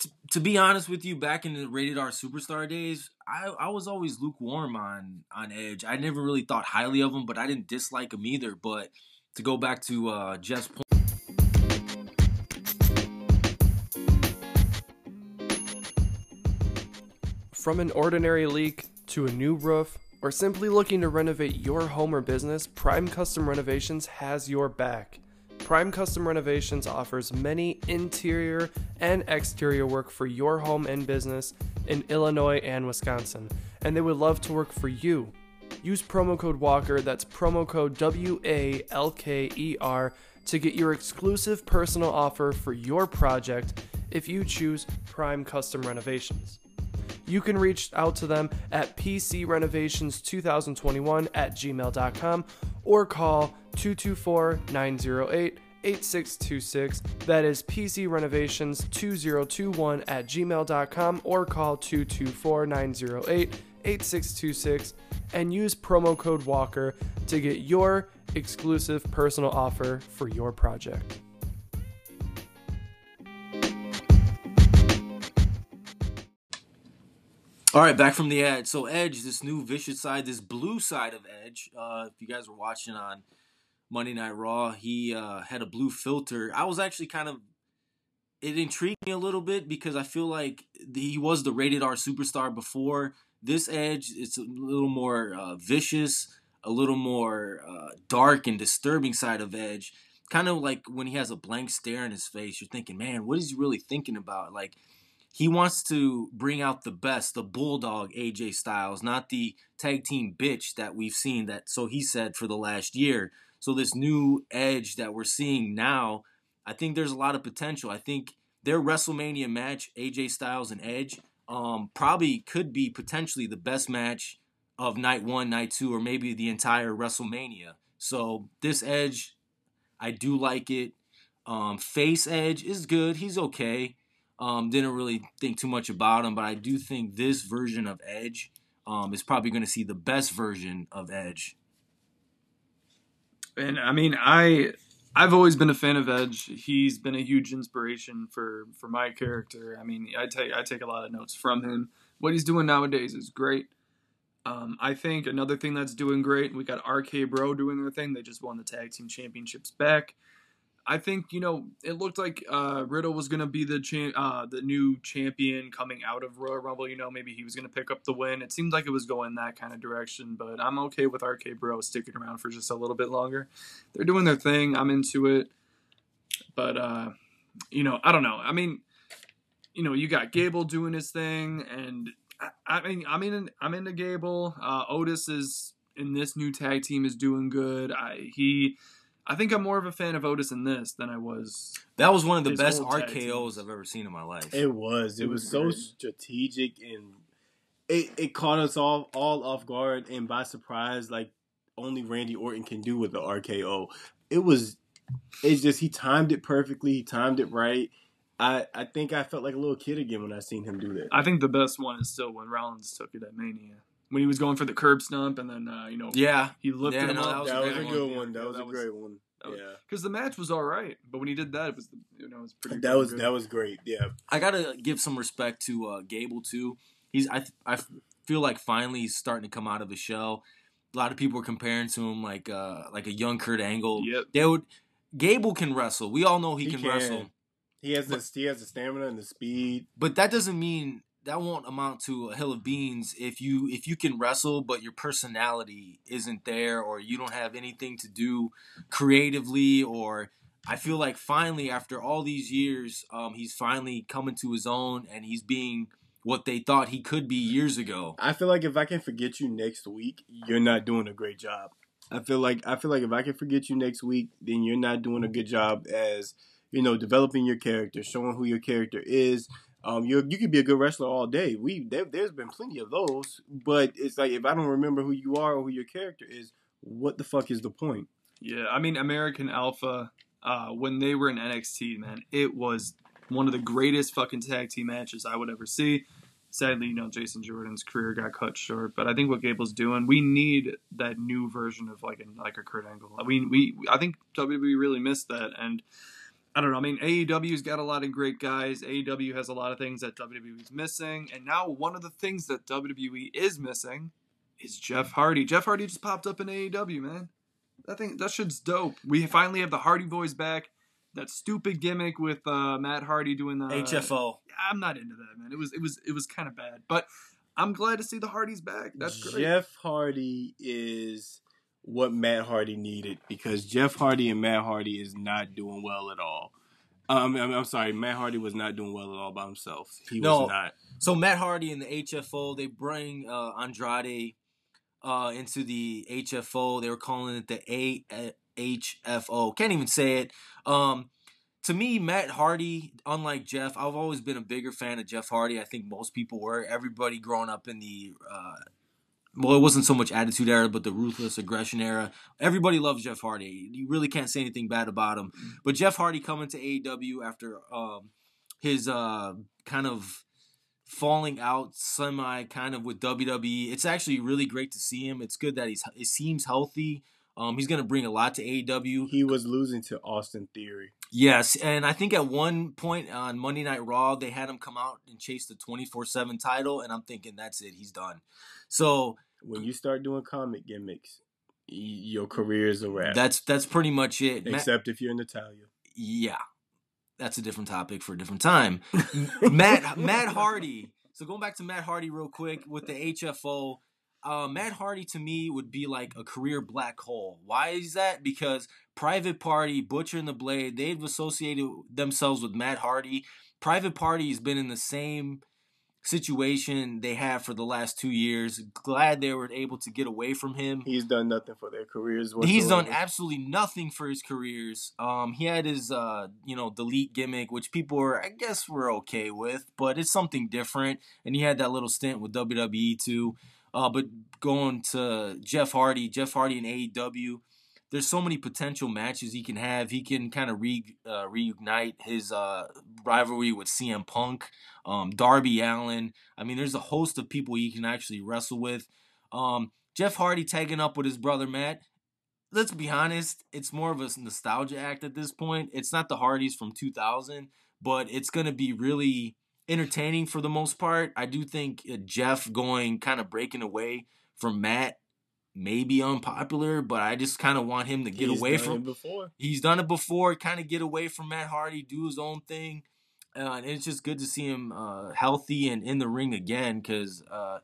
S3: to, to be honest with you, back in the rated R superstar days, I, I was always lukewarm on on Edge. I never really thought highly of him, but I didn't dislike him either. But to go back to uh, Jeff's point.
S4: From an ordinary leak to a new roof, or simply looking to renovate your home or business, Prime Custom Renovations has your back. Prime Custom Renovations offers many interior and exterior work for your home and business in Illinois and Wisconsin, and they would love to work for you. Use promo code Walker, that's promo code W A L K E R, to get your exclusive personal offer for your project if you choose Prime Custom Renovations. You can reach out to them at PCRenovations2021 at gmail.com or call 224 908 8626. That is PCRenovations2021 at gmail.com or call 224 908 8626 and use promo code Walker to get your exclusive personal offer for your project.
S3: All right, back from the Edge. So Edge, this new vicious side, this blue side of Edge. Uh, if you guys were watching on Monday Night Raw, he uh, had a blue filter. I was actually kind of it intrigued me a little bit because I feel like he was the rated R superstar before. This Edge, it's a little more uh, vicious, a little more uh, dark and disturbing side of Edge. Kind of like when he has a blank stare in his face, you're thinking, man, what is he really thinking about? Like he wants to bring out the best, the bulldog AJ Styles, not the tag team bitch that we've seen that so he said for the last year. So this new edge that we're seeing now, I think there's a lot of potential. I think their WrestleMania match, AJ Styles and Edge, um, probably could be potentially the best match of night one, night two, or maybe the entire WrestleMania. So this edge, I do like it. Um, face edge is good. He's okay. Um, didn't really think too much about him, but I do think this version of Edge um, is probably going to see the best version of Edge.
S1: And I mean, I I've always been a fan of Edge. He's been a huge inspiration for for my character. I mean, I take I take a lot of notes from him. What he's doing nowadays is great. Um, I think another thing that's doing great, we got RK Bro doing their thing. They just won the tag team championships back. I think you know it looked like uh, Riddle was gonna be the cha- uh, the new champion coming out of Royal Rumble. You know, maybe he was gonna pick up the win. It seemed like it was going that kind of direction, but I'm okay with RK Bro sticking around for just a little bit longer. They're doing their thing. I'm into it, but uh, you know, I don't know. I mean, you know, you got Gable doing his thing, and I, I mean, I'm in. I'm into Gable. Uh, Otis is in this new tag team is doing good. I he. I think I'm more of a fan of Otis in this than I was.
S3: That was one of the best RKO's. I've ever seen in my life.
S2: It was. It,
S1: It
S2: was,
S1: was
S2: so
S1: great.
S2: strategic and it, it caught us all all off guard and by surprise, like only Randy Orton can do with the RKO. It was. It's just he timed it perfectly. He timed it right. I I think I felt like a little kid again when I seen him do that.
S1: I think the best one is still when Rollins took it at Mania when he was going for the curb stump, and then uh, you know
S3: yeah,
S1: he lifted
S3: Yeah,
S1: him
S3: no, that was
S2: that
S3: a
S2: was a good
S3: one.
S2: one. That
S1: Yeah,
S2: was a
S1: that was-
S2: great one.
S1: was-
S2: Yeah.
S1: because the match was all right, but when he did that, it was you know it was pretty.
S2: That was
S1: good.
S2: that was great. Yeah.
S3: I gotta give some respect to uh, Gable too. He's I I feel like finally he's starting to come out of his shell. A lot of people are comparing to him like uh, like a young Kurt Angle.
S1: Yep.
S3: They would Gable can wrestle. We all know he,
S2: He
S3: can,
S2: can.
S3: wrestle,
S2: He has the he has the stamina and the speed.
S3: but that doesn't mean that won't amount to a hill of beans if you if you can wrestle but your personality isn't there or you don't have anything to do creatively or I feel like finally after all these years um, he's finally coming to his own and he's being what they thought he could be years ago.
S2: I feel like if I can forget you next week, you're not doing a great job. I feel like I feel like if I can forget you next week, then you're not doing a good job as you know developing your character, showing who your character is. Um, you you could be a good wrestler all day. We there, there's been plenty of those, but it's like if I don't remember who you are or who your character is, what the fuck is the point?
S1: Yeah, I mean American Alpha, uh, when they were in NXT, man, it was one of the greatest fucking tag team matches I would ever see. Sadly, you know, Jason Jordan's career got cut short, but I think what Gable's doing, we need that new version of like a like a Kurt Angle. I mean, we I think WWE really missed that, and I don't know. I mean, AEW's got a lot of great guys. AEW has a lot of things that WWE's missing, and now one of the things that WWE is missing is Jeff Hardy. Jeff Hardy just popped up in AEW, man. That thing, that shit's dope. We finally have the Hardy Boys back. That stupid gimmick with uh, Matt Hardy doing the
S3: HFO.
S1: I'm not into that, man. It was it was it was kind of bad, but I'm glad to see the Hardys back. That's great.
S2: Jeff Hardy is what Matt Hardy needed because Jeff Hardy and Matt Hardy is not doing well at all. Um, I'm, I'm sorry, Matt Hardy was not doing well at all by himself. He
S3: No.
S2: was not.
S3: So Matt Hardy and the HFO, they bring uh, Andrade uh, into the HFO. They were calling it the AHFO. Can't even say it. Um, to me, Matt Hardy, unlike Jeff, I've always been a bigger fan of Jeff Hardy. I think most people were. Everybody growing up in the uh, well, it wasn't so much attitude era, but the ruthless aggression era. Everybody loves Jeff Hardy. You really can't say anything bad about him. But Jeff Hardy coming to AEW after um, his uh, kind of falling out semi kind of with WWE. It's actually really great to see him. It's good that he's it seems healthy. Um, he's going to bring a lot to AEW.
S2: He was losing to Austin Theory.
S3: Yes, and I think at one point on Monday Night Raw, they had him come out and chase the 24/7 title and I'm thinking that's it, he's done. So,
S2: When you start doing comic gimmicks, your career is a wrap.
S3: that's that's pretty much it.
S2: Except if you're in Natalya.
S3: yeah. That's a different topic for a different time. Matt Matt Hardy. So going back to Matt Hardy real quick with the HFO, uh, Matt Hardy to me would be like a career black hole. Why is that? Because Private Party, Butcher and the Blade, they've associated themselves with Matt Hardy. Private Party has been in the same situation they have for the last two years. Glad they were able to get away from him.
S2: He's done nothing for their careers.
S3: He's done absolutely nothing for his careers. Um, he had his, uh, you know, delete gimmick, which people were, I guess, were okay with, but it's something different. And he had that little stint with WWE too. Uh, but going to Jeff Hardy, Jeff Hardy and AEW, there's so many potential matches he can have. He can kind of re, uh, reignite his uh, rivalry with CM Punk, um, Darby Allin. I mean, there's a host of people he can actually wrestle with. Um, Jeff Hardy tagging up with his brother Matt. Let's be honest, it's more of a nostalgia act at this point. It's not the Hardys from 2000, but it's going to be really entertaining for the most part. I do think uh, Jeff going kind of breaking away from Matt maybe unpopular, but I just kind of want him to get
S2: He's
S3: away
S2: done
S3: from.
S2: it before.
S3: He's done it before. Kind of get away from Matt Hardy, do his own thing, uh, and it's just good to see him uh, healthy and in the ring again because. Uh,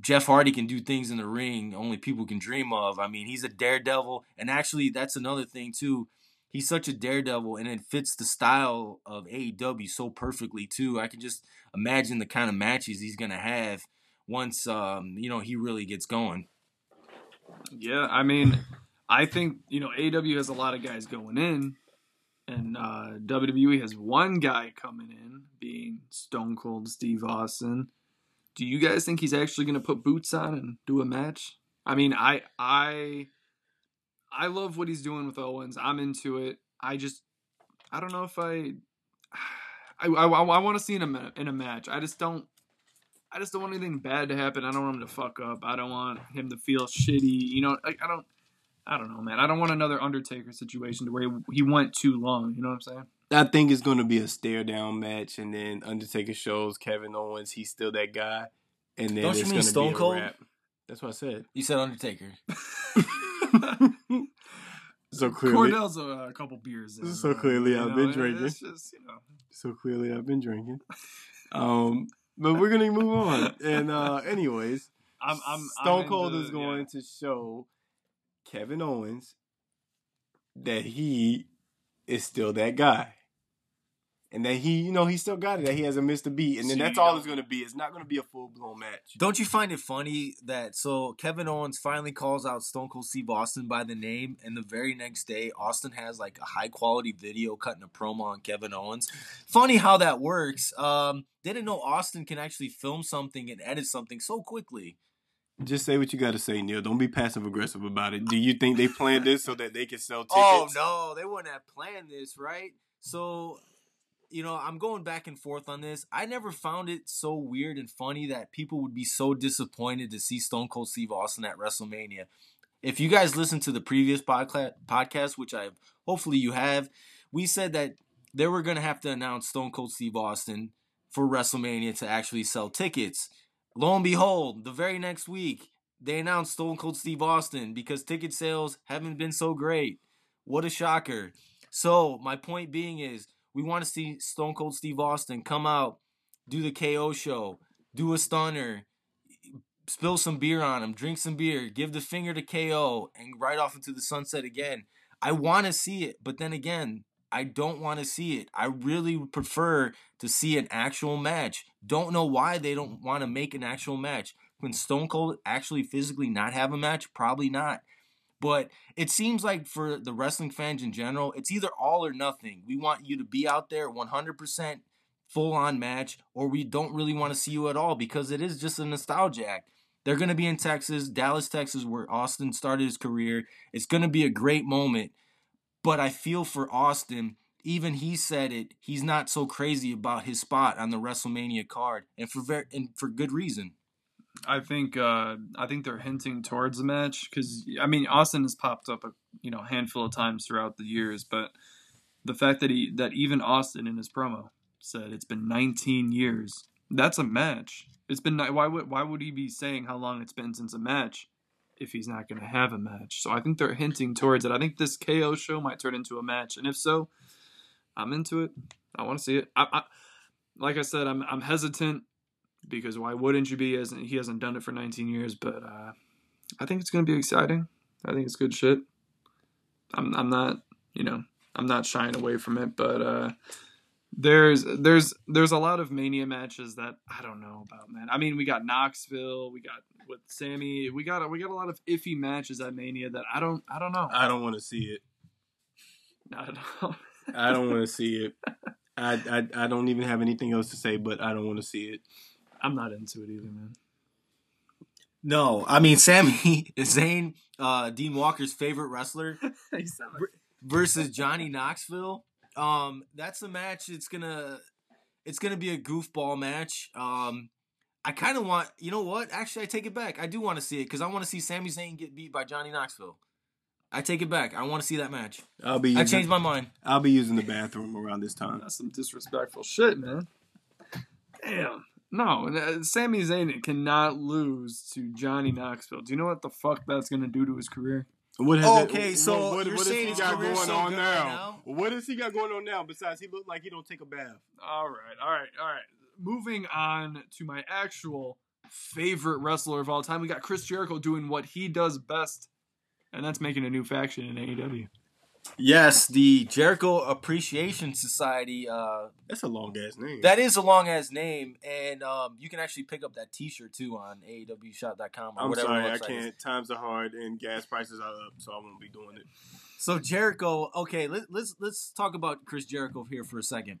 S3: Jeff Hardy can do things in the ring only people can dream of. I mean, he's a daredevil, and actually, that's another thing too. He's such a daredevil, and it fits the style of AEW so perfectly too. I can just imagine the kind of matches he's gonna have once um, you know he really gets going.
S1: Yeah, I mean, I think you know AW has a lot of guys going in, and uh, WWE has one guy coming in, being Stone Cold Steve Austin. Do you guys think he's actually going to put boots on and do a match? I mean, I I I love what he's doing with Owens. I'm into it. I just I don't know if I I I, I want to see him in a, in a match. I just don't. I just don't want anything bad to happen. I don't want him to fuck up. I don't want him to feel shitty. You know, like I don't. I don't know, man. I don't want another Undertaker situation to where he, he went too long. You know what I'm saying?
S2: I think it's going to be a stare down match, and then Undertaker shows Kevin Owens he's still that guy, and then
S3: Don't you
S2: it's
S3: mean
S2: going to
S3: Stone
S2: be a
S3: Cold?
S2: wrap. That's what I said.
S3: You said Undertaker.
S2: so clearly,
S1: Cordell's a, a couple beers. In,
S2: So clearly
S1: you
S2: I've
S1: know,
S2: been drinking.
S1: It's just you know.
S2: so clearly I've been drinking. Um, but we're gonna move on. And uh, anyways,
S1: I'm, I'm
S2: Stone
S1: I'm
S2: Cold
S1: into-
S2: is going to show Kevin Owens that he is still that guy. And that he, you know, he still got it. That he hasn't missed a beat, and then
S1: So
S2: that's all it's going to be. It's not going to be a full blown match.
S3: Don't you find it funny that so Kevin Owens finally calls out Stone Cold Steve Austin by the name, and the very next day Austin has like a high quality video cutting a promo on Kevin Owens. Funny how that works. Um, they didn't know Austin can actually film something and edit something so quickly.
S2: Just say what you got to say, Neil. Don't be passive aggressive about it. Do you think they planned this so that they can sell tickets?
S3: Oh no, they wouldn't have planned this, right? So, you know, I'm going back and forth on this. I never found it so weird and funny that people would be so disappointed to see Stone Cold Steve Austin at WrestleMania. If you guys listened to the previous podca- podcast, which I hopefully you have, we said that they were going to have to announce Stone Cold Steve Austin for WrestleMania to actually sell tickets. Lo and behold, the very next week, they announced Stone Cold Steve Austin because ticket sales haven't been so great. What a shocker. So, my point being is, we want to see Stone Cold Steve Austin come out, do the KO show, do a stunner, spill some beer on him, drink some beer, give the finger to KO, and ride off into the sunset again. I want to see it, but then again, I don't want to see it. I really prefer to see an actual match. Don't know why they don't want to make an actual match. Can Stone Cold actually physically not have a match? Probably not. But it seems like for the wrestling fans in general, it's either all or nothing. We want you to be out there 100% full on match, or we don't really want to see you at all because it is just a nostalgia act. They're going to be in Texas, Dallas, Texas, where Austin started his career. It's going to be a great moment. But I feel for Austin, even he said it, he's not so crazy about his spot on the WrestleMania card, and for ver- and for good reason.
S1: I think uh, I think they're hinting towards a match because I mean Austin has popped up a you know handful of times throughout the years, but the fact that he that even Austin in his promo said it's been 19 years, that's a match. It's been why would why would he be saying how long it's been since a match if he's not going to have a match? So I think they're hinting towards it. I think this KO show might turn into a match, and if so, I'm into it. I want to see it. I, I, like I said, I'm I'm hesitant because why wouldn't you be? Hasn't, he hasn't done it for 19 years, but uh, I think it's going to be exciting. I think it's good shit. I'm I'm not you know I'm not shying away from it, but uh, there's there's there's a lot of mania matches that I don't know about, man. I mean, we got Knoxville, we got with Sami, we got we got a lot of iffy matches at Mania that I don't I don't know.
S2: I don't want to see it.
S1: I don't.
S2: I don't want to see it. I, I I don't even have anything else to say, but I don't want to see it.
S1: I'm not into it either, man.
S3: No, I mean Sami Zayn, uh, Dean Walker's favorite wrestler, versus Johnny Knoxville. Um, that's a match. It's gonna, it's gonna be a goofball match. Um, I kind of want, you know what? Actually, I take it back. I do want to see it because I want to see Sami Zayn get beat by Johnny Knoxville. I take it back. I want to see that match.
S2: I'll be
S3: I changed my mind.
S2: I'll be using the bathroom around this time.
S1: That's some disrespectful shit, man. Damn. No, uh, Sami Zayn cannot lose to Johnny Knoxville. Do you know what the fuck that's gonna do to his career?
S2: What
S3: has
S2: it-
S3: Okay, so
S2: what,
S3: you're
S2: what
S3: saying
S2: has he got going
S3: so
S2: on now?
S3: right now?
S2: What has he got going on now? Besides, he looked like he don't take a bath.
S1: All right, all right, all right. Moving on to my actual favorite wrestler of all time, we got Chris Jericho doing what he does best, and that's making a new faction in AEW.
S3: Yes, the Jericho Appreciation Society. Uh,
S2: That's a long ass name.
S3: that is a long ass name, and um, you can actually pick up that T-shirt too on AEWShop.com or
S2: I'm
S3: whatever.
S2: sorry, I can't.
S3: is.
S2: Times are hard and gas prices are up, so I won't be doing it.
S3: So Jericho, okay, let, let's let's talk about Chris Jericho here for a second.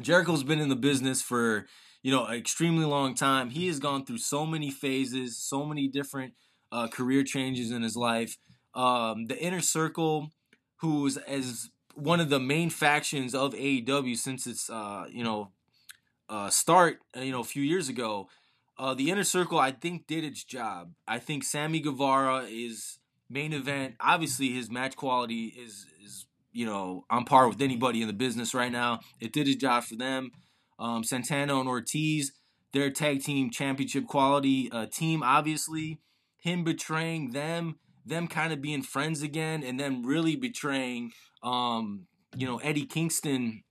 S3: Jericho's been in the business for you know an extremely long time. He has gone through so many phases, so many different uh, career changes in his life. Um, the inner circle, who's as one of the main factions of AEW since its uh, you know uh, start, uh, you know, a few years ago. Uh, the inner circle, I think, did its job. I think Sammy Guevara is main event. Obviously, his match quality is is you know on par with anybody in the business right now. It did its job for them. Um, Santana and Ortiz, their tag team championship quality uh, team. Obviously, him betraying them, them kind of being friends again, and then really betraying um, you know Eddie Kingston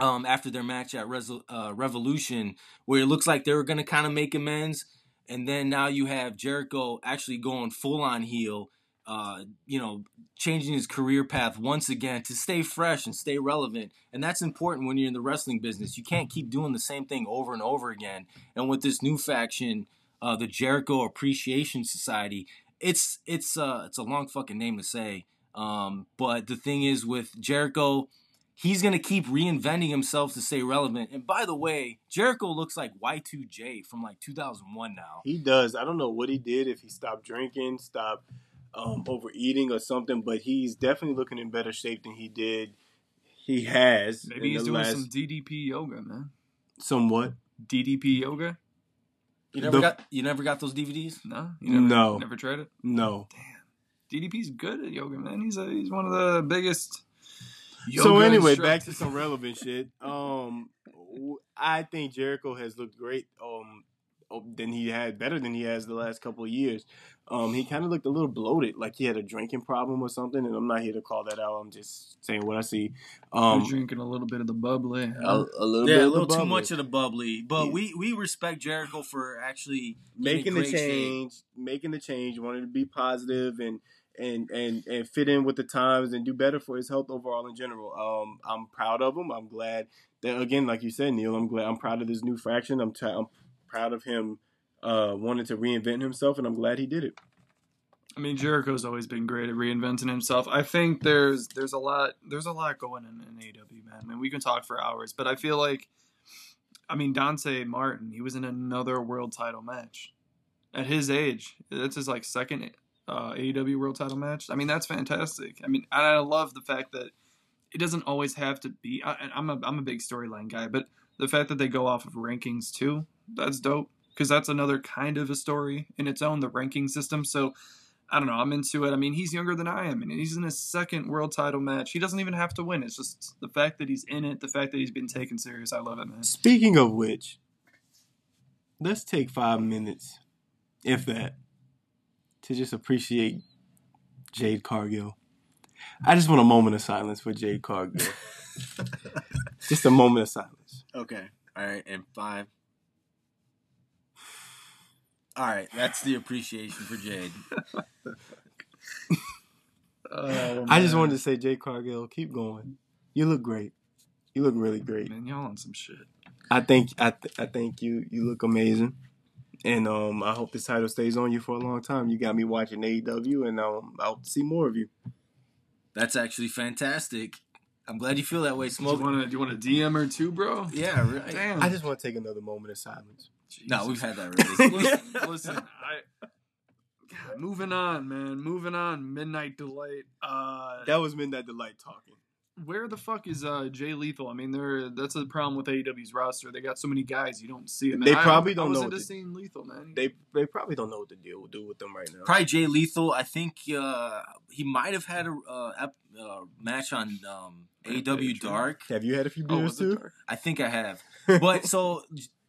S3: um, after their match at Resol- uh, Revolution, where it looks like they were going to kind of make amends. And then now you have Jericho actually going full on heel, uh, you know, changing his career path once again to stay fresh and stay relevant. And that's important when you're in the wrestling business. You can't keep doing the same thing over and over again. And with this new faction, uh, the Jericho Appreciation Society, it's it's uh, it's a long fucking name to say. Um, but the thing is with Jericho, he's going to keep reinventing himself to stay relevant. And by the way, Jericho looks like Y2J from like 2001 now.
S2: He does. I don't know what he did. If he stopped drinking, stopped um, overeating, or something, but he's definitely looking in better shape than he did. He has.
S1: Maybe he's doing
S2: last,
S1: some DDP yoga, man.
S2: somewhat.
S1: DDP yoga?
S3: You never
S2: The-
S3: got you never got those DVDs?
S1: No, you never,
S2: No.
S1: never tried it.
S2: No.
S1: Damn, DDP's good at yoga, man. He's a, he's one of the biggest.
S2: so anyway, back to some relevant shit. Um, I think Jericho has looked great. Um, than he had better than he has the last couple of years. Um, he kind of looked a little bloated, like he had a drinking problem or something. And I'm not here to call that out. I'm just saying what I see.
S1: You're
S2: Um,
S1: drinking a little bit of the bubbly.
S2: a,
S1: huh?
S2: a little
S3: Yeah,
S2: bit
S3: a little too much of the bubbly. But
S2: Yeah.
S3: we we respect Jericho for actually
S2: making the
S3: great shape.
S2: change, making the change, wanting to be positive and and and and fit in with the times and do better for his health overall in general. Um, I'm proud of him. I'm glad that again, like you said, Neil. I'm glad. I'm proud of this new fraction. I'm t- I'm proud of him uh, wanting to reinvent himself, and I'm glad he did it.
S1: I mean, Jericho's always been great at reinventing himself. I think there's there's a lot there's a lot going in in AW, man. I mean, we can talk for hours, but I feel like, I mean, Dante Martin, he was in another world title match at his age. That's his like second uh, AEW world title match. I mean, that's fantastic. I mean, I love the fact that it doesn't always have to be. I, I'm a I'm a big storyline guy, but the fact that they go off of rankings too, that's dope because that's another kind of a story in its own, the ranking system. So I don't know. I'm into it. I mean, he's younger than I am, and he's in his second world title match. He doesn't even have to win. It's just the fact that he's in it, the fact that he's been taken serious. I love it, man.
S2: Speaking of which, let's take five minutes, if that, to just appreciate Jade Cargill. I just want a moment of silence for Jade Cargill. just a moment of silence.
S3: Okay. All right. And five. All right. That's the appreciation for Jade.
S1: Oh,
S2: I just wanted to say, Jade Cargill, keep going. You look great. You look really great.
S1: man, y'all on some shit.
S2: I think I th- I think you you look amazing, and um I hope this title stays on you for a long time. You got me watching AEW, and um I hope to see more of you.
S3: That's actually fantastic. I'm glad you feel that way, Smoke.
S1: want do you want a DM or two, bro?
S3: Yeah, right.
S1: Damn.
S2: I just want to take another moment of silence.
S3: No, we've had that already.
S1: listen, listen. I, God, moving on, man. Moving on. Midnight Delight. Uh,
S2: That was Midnight Delight talking.
S1: where the fuck is uh, Jay Lethal? I mean, they're that's a problem with AEW's roster. They got so many guys you don't see them.
S2: They
S1: I-
S2: probably
S1: I,
S2: don't
S1: I was
S2: know
S1: into
S2: what to-
S1: seeing Lethal, man.
S2: They they probably don't know what to deal do with them right now.
S3: Probably Jay Lethal. I think uh, he might have had a uh, uh, match on um, AW Dark.
S2: Have you had a few
S1: oh,
S2: beers
S1: was it
S2: too?
S1: dark?
S3: I think I have. But so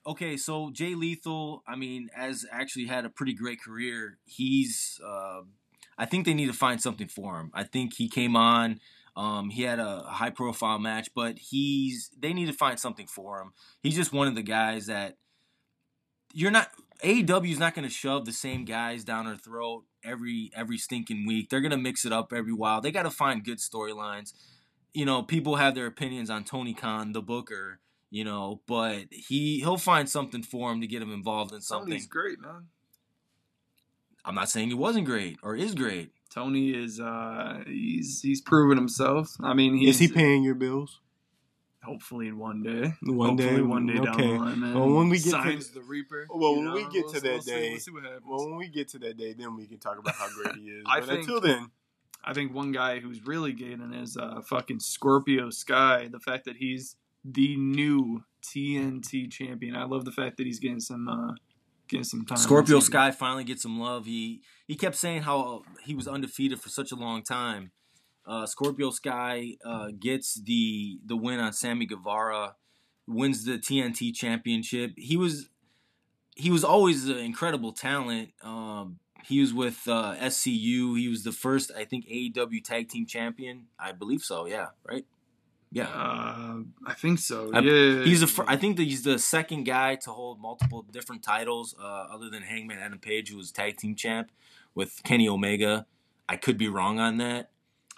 S3: okay, so Jay Lethal, I mean, has actually had a pretty great career. He's, uh, I think they need to find something for him. I think he came on. Um, he had a high profile match, but he's they need to find something for him. He's just one of the guys that you're not AEW is not going to shove the same guys down our throat every every stinking week. They're going to mix it up every while. They got to find good storylines. You know, people have their opinions on Tony Khan, the Booker. You know, but he he'll find something for him to get him involved in something.
S1: Tony's great, man.
S3: I'm not saying he wasn't great or is great.
S1: Tony is uh he's he's proven himself. I mean, he's
S2: Is he paying your bills?
S1: hopefully in one day.
S2: One
S1: hopefully
S2: day,
S1: one day down
S2: okay.
S1: the line, man.
S2: Well, when we get to
S1: the Reaper.
S2: Well, when
S1: know,
S2: we get
S1: we'll-
S2: to that
S1: we'll see-
S2: day-
S1: we'll see what happens.
S2: Well, when we get to that day, then we can talk about how great he is.
S1: I
S2: but
S1: think-
S2: until then,
S1: I think one guy who's really gaining is uh, fucking Scorpio Sky. The fact that he's the new TNT champion. I love the fact that he's getting some uh, getting some time.
S3: Scorpio Sky finally gets some love. He he kept saying how he was undefeated for such a long time. Uh, Scorpio Sky uh, gets the the win on Sammy Guevara, wins the TNT championship. He was he was always an incredible talent. Um, he was with uh, SCU. He was the first, I think, AEW Tag Team Champion. I believe so. Yeah, right. Yeah.
S1: Uh, I think so.
S3: I-
S1: yeah,
S3: He's the fir- I think that he's the second guy to hold multiple different titles, uh, other than Hangman Adam Page, who was tag team champ with Kenny Omega. I could be wrong on that.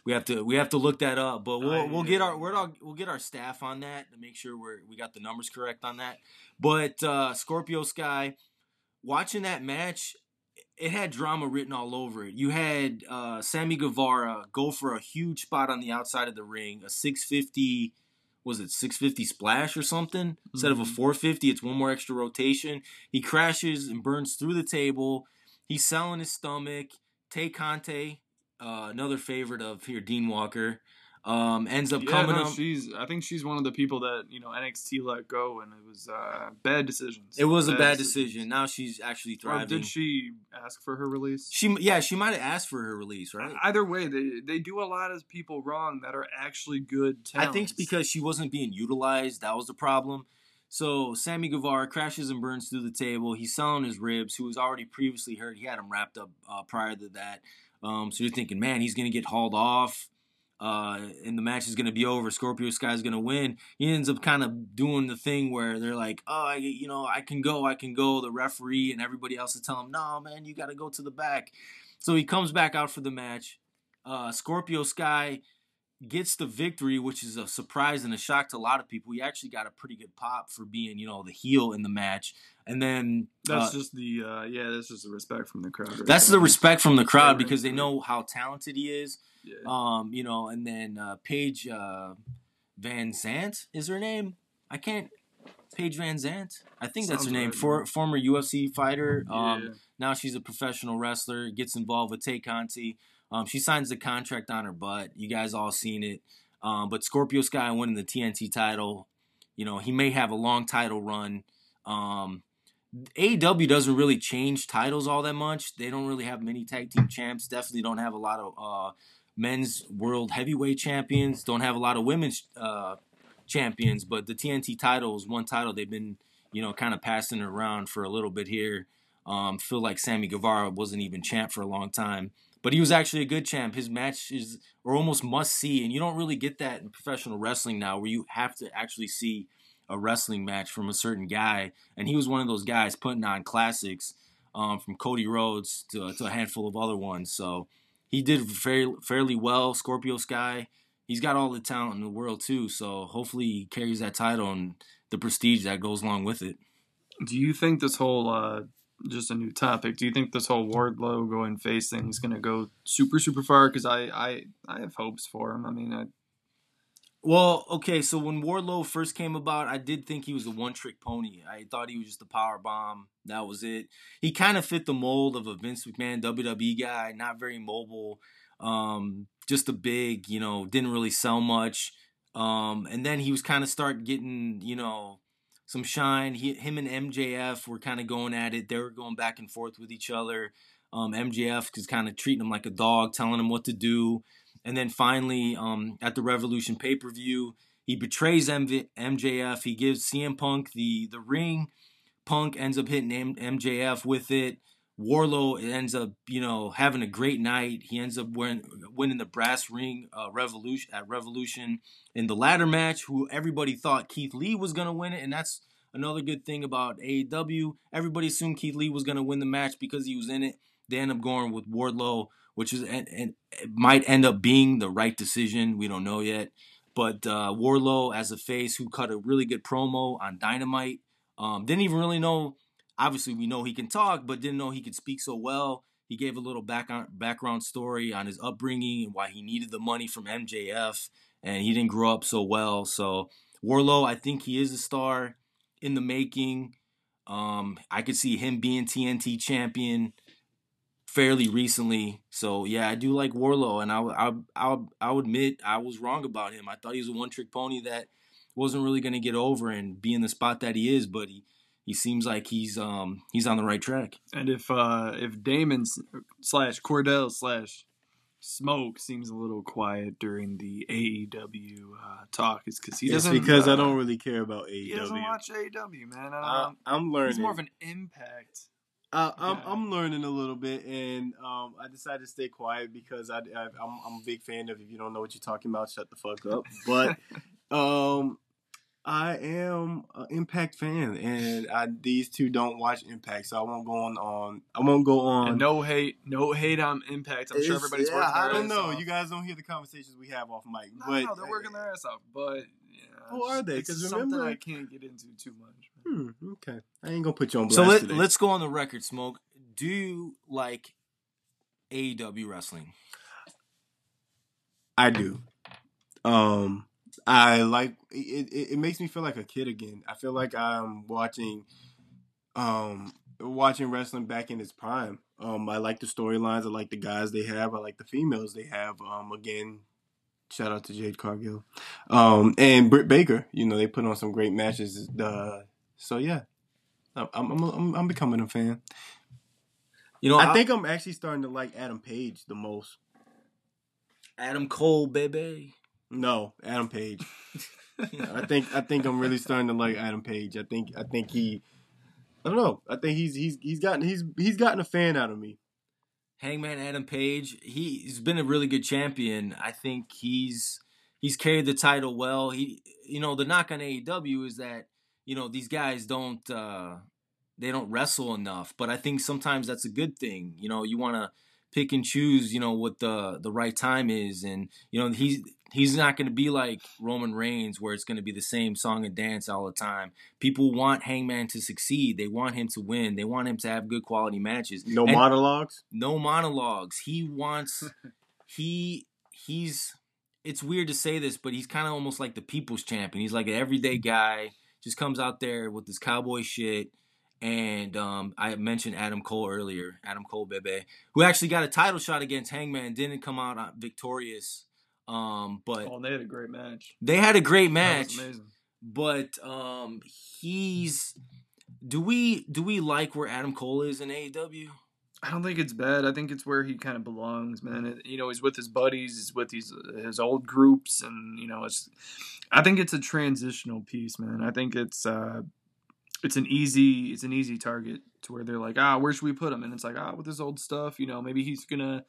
S3: We have to we have to look that up, but we'll
S1: I-
S3: we'll get our we're all, we'll get our staff on that to make sure we're we got the numbers correct on that. But uh, Scorpio Sky, watching that match, it had drama written all over it. You had uh, Sammy Guevara go for a huge spot on the outside of the ring, a 650 was it 650 splash or something instead of a
S1: Mhm.
S3: 450 it's one more extra rotation he crashes and burns through the table he's selling his stomach Tay Conti uh, another favorite of here dean walker um, ends up
S1: yeah,
S3: coming
S1: no,
S3: up
S1: she's. I think she's one of the people that you know NXT let go, and it was uh, bad decisions.
S3: it was a bad
S1: decisions.
S3: decision now she's actually
S1: Or
S3: thriving
S1: did she ask for her release?
S3: she yeah she might have asked for her release right
S1: Either way, they they do a lot of people wrong that are actually good.
S3: I think it's because she wasn't being utilized. That was the problem. So Sammy Guevara crashes and burns through the table. He's selling his ribs, who was already previously hurt. He had him wrapped up uh, prior to that. Um, so you're thinking, man, he's going to get hauled off, uh, and the match is going to be over. Scorpio Sky's going to win. He ends up kind of doing the thing where they're like, oh, I, you know, I can go, I can go. The referee and everybody else is telling him, no, man, you got to go to the back. So he comes back out for the match. Uh, Scorpio Sky gets the victory, which is a surprise and a shock to a lot of people. He actually got a pretty good pop for being, you know, the heel in the match. And then
S1: that's
S3: uh,
S1: just the uh, yeah, that's just the respect from the crowd. Right
S3: that's
S1: there.
S3: the respect from the crowd because they know how talented he is.
S1: Yeah.
S3: Um, you know, and then uh, Paige uh, VanZant is her name. I can't. Paige VanZant. I think that's her name.
S1: right,
S3: For former UFC fighter. Um,
S1: Yeah.
S3: now she's a professional wrestler. Gets involved with Tay Conti. Um, she signs the contract on her butt. You guys all seen it. Um, but Scorpio Sky winning the TNT title. You know he may have a long title run. Um, AEW doesn't really change titles all that much. They don't really have many tag team champs. Definitely don't have a lot of uh, men's world heavyweight champions. Don't have a lot of women's uh, champions. But the TNT title is one title they've been, you know, kind of passing around for a little bit here. Um, feel like Sammy Guevara wasn't even champ for a long time, but he was actually a good champ. His matches are almost must see, and you don't really get that in professional wrestling now, where you have to actually see a wrestling match from a certain guy. And he was one of those guys putting on classics, um, from Cody Rhodes to, to a handful of other ones. So he did very fairly well. Scorpio Sky, he's got all the talent in the world too. So hopefully he carries that title and the prestige that goes along with it.
S1: Do you think this whole uh, just a new topic? Do you think this whole Wardlow going face thing is going to go super super far? Because I, I I have hopes for him. I mean, I,
S3: Well, okay, so when Wardlow first came about, I did think he was a one trick pony. I thought he was just a power bomb. That was it. He kind of fit the mold of a Vince McMahon WWE guy, not very mobile, um, just a big, you know, didn't really sell much. Um, and then he was kind of start getting, you know, some shine. He, him and MJF were kind of going at it. They were going back and forth with each other. Um, MJF was kind of treating him like a dog, telling him what to do. And then finally, um, at the Revolution pay per view, he betrays MV- MJF. He gives CM Punk the the ring, Punk ends up hitting M- MJF with it. Wardlow ends up, you know, having a great night. He ends up winning the brass ring uh, revolution at Revolution in the ladder match. Who everybody thought Keith Lee was gonna win it, and that's another good thing about AEW. Everybody assumed Keith Lee was gonna win the match because he was in it. They end up going with Wardlow, which is and, and might end up being the right decision. We don't know yet. But uh, Wardlow as a face who cut a really good promo on Dynamite. Um, didn't even really know obviously we know he can talk, but didn't know he could speak so well. He gave a little back background story on his upbringing and why he needed the money from MJF, and he didn't grow up so well. So Wardlow, I think he is a star in the making. Um, I could see him being TNT champion fairly recently. So yeah, I do like Wardlow, and I I I I'll admit I was wrong about him. I thought he was a one trick pony that wasn't really going to get over and be in the spot that he is, but he he seems like he's um he's on the right track.
S1: And if uh if Damon slash Cordell slash Smoke seems a little quiet during the AEW uh, talk, is because he doesn't.
S2: It's because
S1: uh,
S2: I don't really care about AEW.
S1: He doesn't watch AEW, man. I
S2: I,
S1: don't,
S2: I'm learning.
S1: he's more of an impact.
S2: Uh, I'm
S1: Yeah.
S2: I'm learning a little bit, and um, I decided to stay quiet because I, I I'm I'm a big fan of if you don't know what you're talking about, shut the fuck up. But um, I am an Impact fan, and I, these two don't watch Impact, so I won't go on on I won't go on.
S1: And no hate, no hate on Impact. I'm sure everybody's
S2: yeah,
S1: working. Their
S2: I don't
S1: ass
S2: know.
S1: Off.
S2: You guys don't hear the conversations we have off mic,
S1: No,
S2: but
S1: no, they're working their ass off. But yeah,
S2: Who are they?
S1: Because
S2: remember-
S1: I can't get into too much.
S2: Hmm, okay, I ain't gonna put you on blast
S3: So let,
S2: today.
S3: let's go on the record, Smoke. Do you like AEW wrestling?
S2: I do. Um, I like it, it. It makes me feel like a kid again. I feel like I'm watching, um, watching wrestling back in its prime. Um, I like the storylines. I like the guys they have. I like the females they have. Um, again, shout out to Jade Cargill, um, and Britt Baker. You know they put on some great matches. Uh, so yeah, I'm I'm I'm, I'm becoming a fan.
S3: You know,
S2: I think I'm actually starting to like Adam Page the most.
S3: Adam Cole, baby.
S2: No, Adam Page. I think I think I'm really starting to like Adam Page. I think I think he I don't know. I think he's he's he's gotten he's he's gotten a fan out of me.
S3: Hangman Adam Page, he's been a really good champion. I think he's he's carried the title well. He you know, the knock on AEW is that, you know, these guys don't uh they don't wrestle enough, but I think sometimes that's a good thing. You know, you want to pick and choose, you know, what the the right time is and you know, he's he's not going to be like Roman Reigns where it's going to be the same song and dance all the time. People want Hangman to succeed. They want him to win. They want him to have good quality matches.
S2: No
S3: And-
S2: monologues.
S3: no monologues. He wants he he's it's weird to say this, but he's kind of almost like the people's champion. He's like an everyday guy, just comes out there with this cowboy shit. And um, I mentioned Adam Cole earlier, Adam Cole Bay Bay, who actually got a title shot against Hangman, didn't come out uh, victorious. Um, but
S1: Oh, they had a great match.
S3: they had a great match but um he's do we do we like where Adam Cole is in AEW?
S1: I don't think it's bad. I think it's where he kind of belongs, man. It, you know, he's with his buddies, he's with his his old groups, and you know, it's. I think it's a transitional piece, man. I think it's uh, it's an easy it's an easy target to where they're like, ah, where should we put him? And it's like, ah, with his old stuff, you know, maybe he's gonna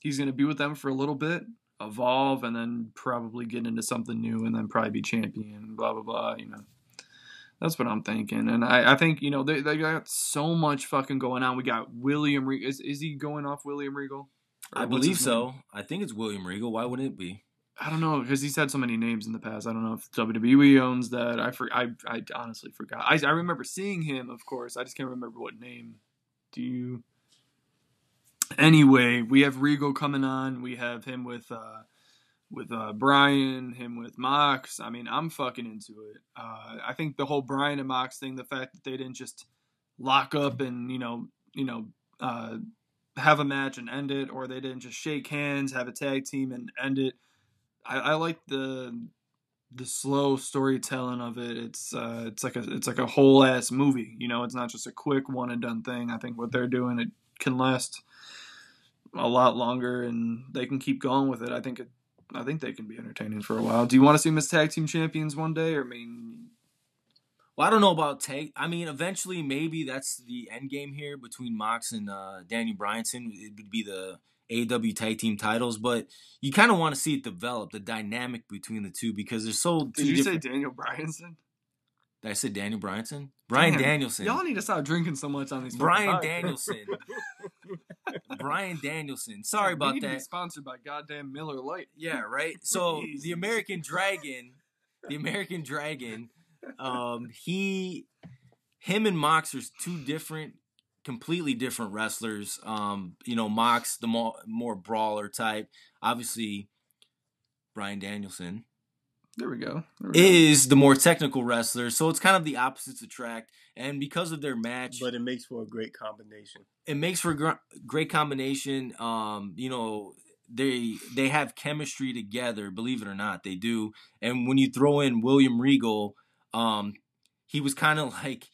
S1: he's gonna be with them for a little bit, evolve, and then probably get into something new, and then probably be champion, blah blah blah. You know. That's what I'm thinking, and I, I think you know they, they got so much fucking going on. We got William Regal. Is, is he going off William Regal? Or
S3: I believe so.
S1: name?
S3: I think it's William Regal. Why wouldn't it be?
S1: I don't know because he's had so many names in the past. I don't know if WWE owns that. I for, I I honestly forgot. I I remember seeing him, of course. I just can't remember what name. Do you? Anyway, we have Regal coming on. We have him with uh with uh Bryan, him with Mox. I mean, I'm fucking into it. Uh I think the whole Bryan and Mox thing, the fact that they didn't just lock up and, you know, you know, uh have a match and end it, or they didn't just shake hands, have a tag team and end it. I, I like the the slow storytelling of it. It's uh, it's like a it's like a whole ass movie. You know, it's not just a quick one and done thing. I think what they're doing it can last a lot longer, and they can keep going with it. I think it. I think they can be entertaining for a while. Do you want to see them as tag team champions one day? Or I mean,
S3: Well, I don't know about tag. I mean, eventually, maybe that's the end game here between Mox and uh, Daniel Bryanson. It would be the AW tag team titles, but you kind of want to see it develop, the dynamic between the two, because they're so.
S1: Did you say Daniel Bryanson?
S3: Did I say Daniel Bryanson? Bryan
S1: Damn,
S3: Danielson.
S1: Y'all need to stop drinking so much on these. Bryan podcasts.
S3: Danielson. Bryan Danielson. Sorry
S1: We
S3: about
S1: need to be
S3: that.
S1: sponsored by goddamn Miller Lite.
S3: Yeah, right. So the American Dragon, the American Dragon, um, he, him and Mox are two different, completely different wrestlers. Um, you know, Mox the more more brawler type. Obviously, Bryan Danielson
S1: There we go. There we go.
S3: is the more technical wrestler. So it's kind of the opposites attract. And because of their match,
S2: But it makes for a great combination.
S3: it makes for a gr- great combination. Um, you know, they they have chemistry together. Believe it or not, they do. And when you throw in William Regal, um, he was kind of like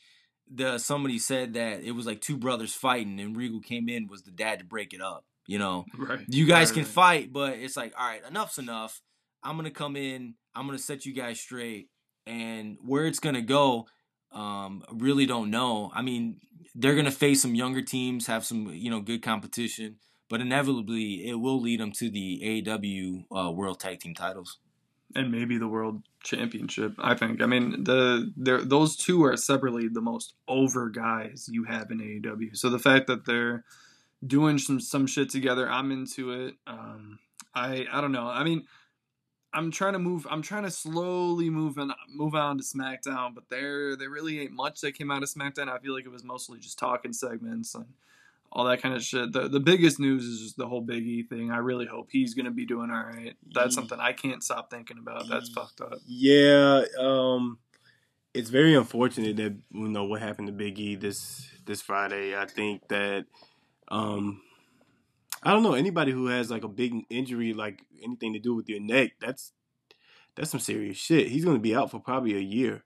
S3: the somebody said that it was like two brothers fighting, and Regal came in was the dad to break it up. You know,
S1: right.
S3: you guys
S1: Right,
S3: can
S1: right.
S3: fight, but it's like, all right, enough's enough. I'm gonna come in. I'm gonna set you guys straight, and where it's gonna go, um, really don't know. I mean, they're gonna face some younger teams, have some you know good competition, but inevitably it will lead them to the AEW uh, World Tag Team titles.
S1: and maybe the world championship. I think. I mean, the those two are separately the most over guys you have in AEW. So the fact that they're doing some some shit together, I'm into it. Um, I I don't know. I mean, I'm trying to move. I'm trying to slowly move and move on to SmackDown, but there there really ain't much that came out of SmackDown. I feel like it was mostly just talking segments and all that kind of shit. The the biggest news is just the whole Big E thing. I really hope he's gonna be doing all right. That's something I can't stop thinking about. That's fucked up.
S2: Yeah, um, it's very unfortunate that you know what happened to Big E this this Friday. I think that um, I don't know anybody who has like a big injury, like anything to do with your neck. That's that's some serious shit. He's going to be out for probably a year.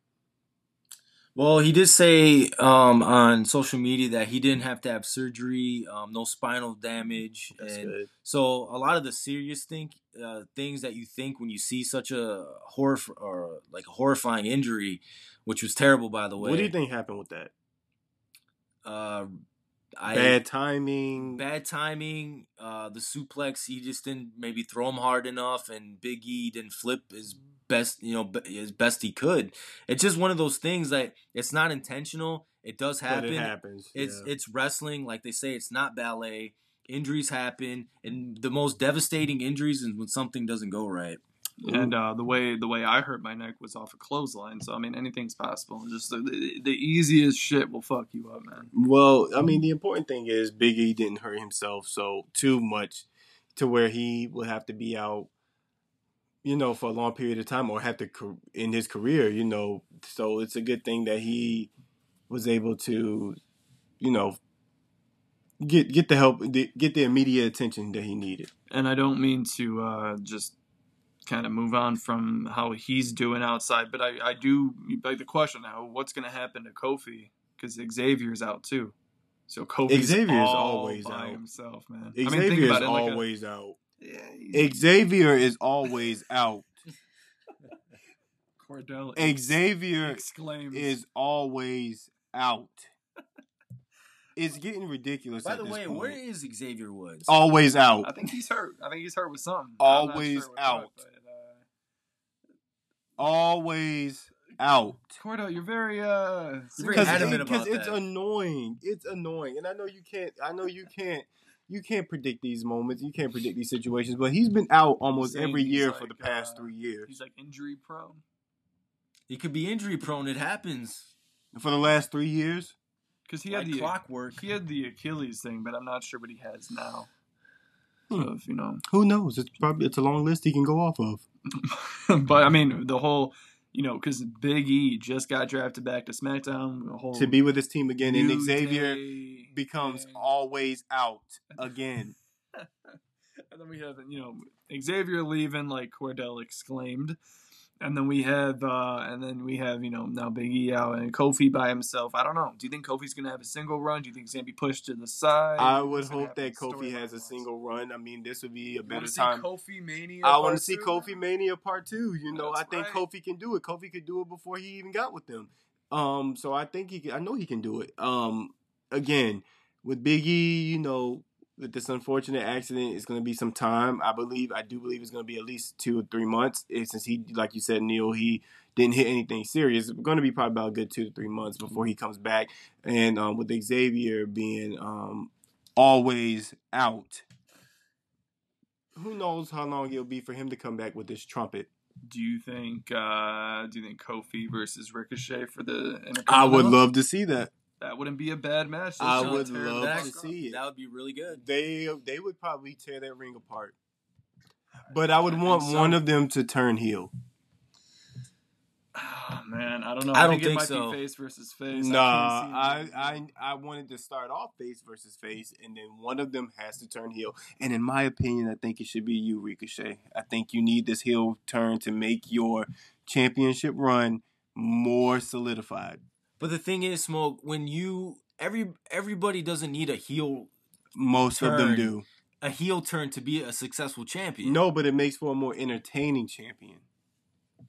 S3: Well, he did say um, on social media that he didn't have to have surgery, um, no spinal damage,
S2: That's
S3: and
S2: good.
S3: So a lot of the serious think uh, things that you think when you see such a horror or like a horrifying injury, which was terrible by the way.
S2: What do you think happened with that?
S3: Uh, I,
S2: Bad timing.
S3: bad timing. Uh, the suplex he just didn't maybe throw him hard enough, and Big E didn't flip his best you know as best he could. It's just one of those things that it's not intentional. It does happen.
S2: it happens.
S3: It's
S2: yeah.
S3: it's wrestling, like they say. It's not ballet. Injuries happen, and the most devastating injuries is when something doesn't go right.
S1: And uh, the way the way I hurt my neck was off a clothesline. So I mean, anything's possible. And just the, the, the easiest shit will fuck you up, man.
S2: Well, I mean, the important thing is Big E didn't hurt himself so too much to where he would have to be out, you know, for a long period of time or have to in his career, you know. So it's a good thing that he was able to, you know, get get the help, get the immediate attention that he needed.
S1: And I don't mean to uh, just kind of move on from how he's doing outside, but I, I do like the question now: what's going to happen to Kofi? Because Xavier's out too. So Kofi's
S2: Xavier is
S1: all
S2: always
S1: by
S2: out.
S1: himself, man.
S2: Xavier
S1: I mean, think
S2: is
S1: it. like a-
S2: always out.
S1: yeah,
S2: Xavier is always out.
S1: Cordell
S2: Xavier
S1: exclaims.
S2: is always out. It's getting ridiculous.
S3: By
S2: at
S3: the
S2: this
S3: way,
S2: point.
S3: where is Xavier Woods?
S2: always out.
S1: I think he's hurt. I think he's hurt with something.
S2: Always
S1: sure
S2: out.
S1: what, but, uh,
S2: Always out.
S1: Cordell, you're very uh.
S3: You're very
S2: Because
S3: adamant about
S2: it's
S3: that.
S2: annoying. It's annoying, and I know you can't. I know you can't. You can't predict these moments. You can't predict these situations. But he's been out almost
S1: Saying
S2: every
S1: he's
S2: year for the past
S1: uh,
S2: three years.
S1: He's like injury prone.
S3: He could be injury prone. It happens.
S2: For the last three years.
S1: Because he
S3: Like
S1: had the
S3: clockwork.
S1: he had the Achilles thing, but I'm not sure what he has now.
S2: Hmm.
S1: Of you know,
S2: Who knows? It's probably it's a long list he can go off of.
S1: but I mean the whole, you know, because Big E just got drafted back to SmackDown. The whole
S2: To be with his team again, and Xavier
S1: Day
S2: becomes always out again.
S1: And then we have, you know, Xavier leaving, like Cordell exclaimed. And then we have, uh, and then we have, you know, now Big E out and Kofi by himself. I don't know. Do you think Kofi's gonna have a single run? Do you think he's gonna be pushed to the side?
S2: I would
S1: What's
S2: hope that Kofi has a single run. I mean, this would be a
S1: You
S2: better
S1: see
S2: time.
S1: Kofi Mania.
S2: I want to see
S1: two?
S2: Kofi Mania Part Two. You know,
S1: That's
S2: I think
S1: right.
S2: Kofi can do it. Kofi could do it before he even got with them. Um, so I think he can, I know he can do it. Um, again, with Biggie, you know, with this unfortunate accident, it's going to be some time. I believe, I do believe it's going to be at least two or three months. It, since he, like you said, Neil, he didn't hit anything serious. It's going to be probably about a good two to three months before he comes back. And um, with Xavier being um, always out, who knows how long it'll be for him to come back with this trumpet.
S1: Do you think? Uh, do you think Kofi versus Ricochet for the?
S2: I would love to see that.
S1: That wouldn't be a bad match.
S2: I would love
S3: that,
S2: to see it.
S3: That would be really good.
S2: They they would probably tear that ring apart. But I would I want so. one of them to turn heel.
S1: Oh, man, I don't know.
S3: I, I don't
S1: think,
S3: think
S1: it might
S3: so.
S1: be face versus face.
S2: Nah, I, I, I I wanted to start off face versus face, and then one of them has to turn heel. And in my opinion, I think it should be you, Ricochet. I think you need this heel turn to make your championship run more solidified.
S3: But the thing is, smoke when you every everybody doesn't need a heel.
S2: Most turn, of them do
S3: a heel turn to be a successful champion.
S2: No, but it makes for a more entertaining champion.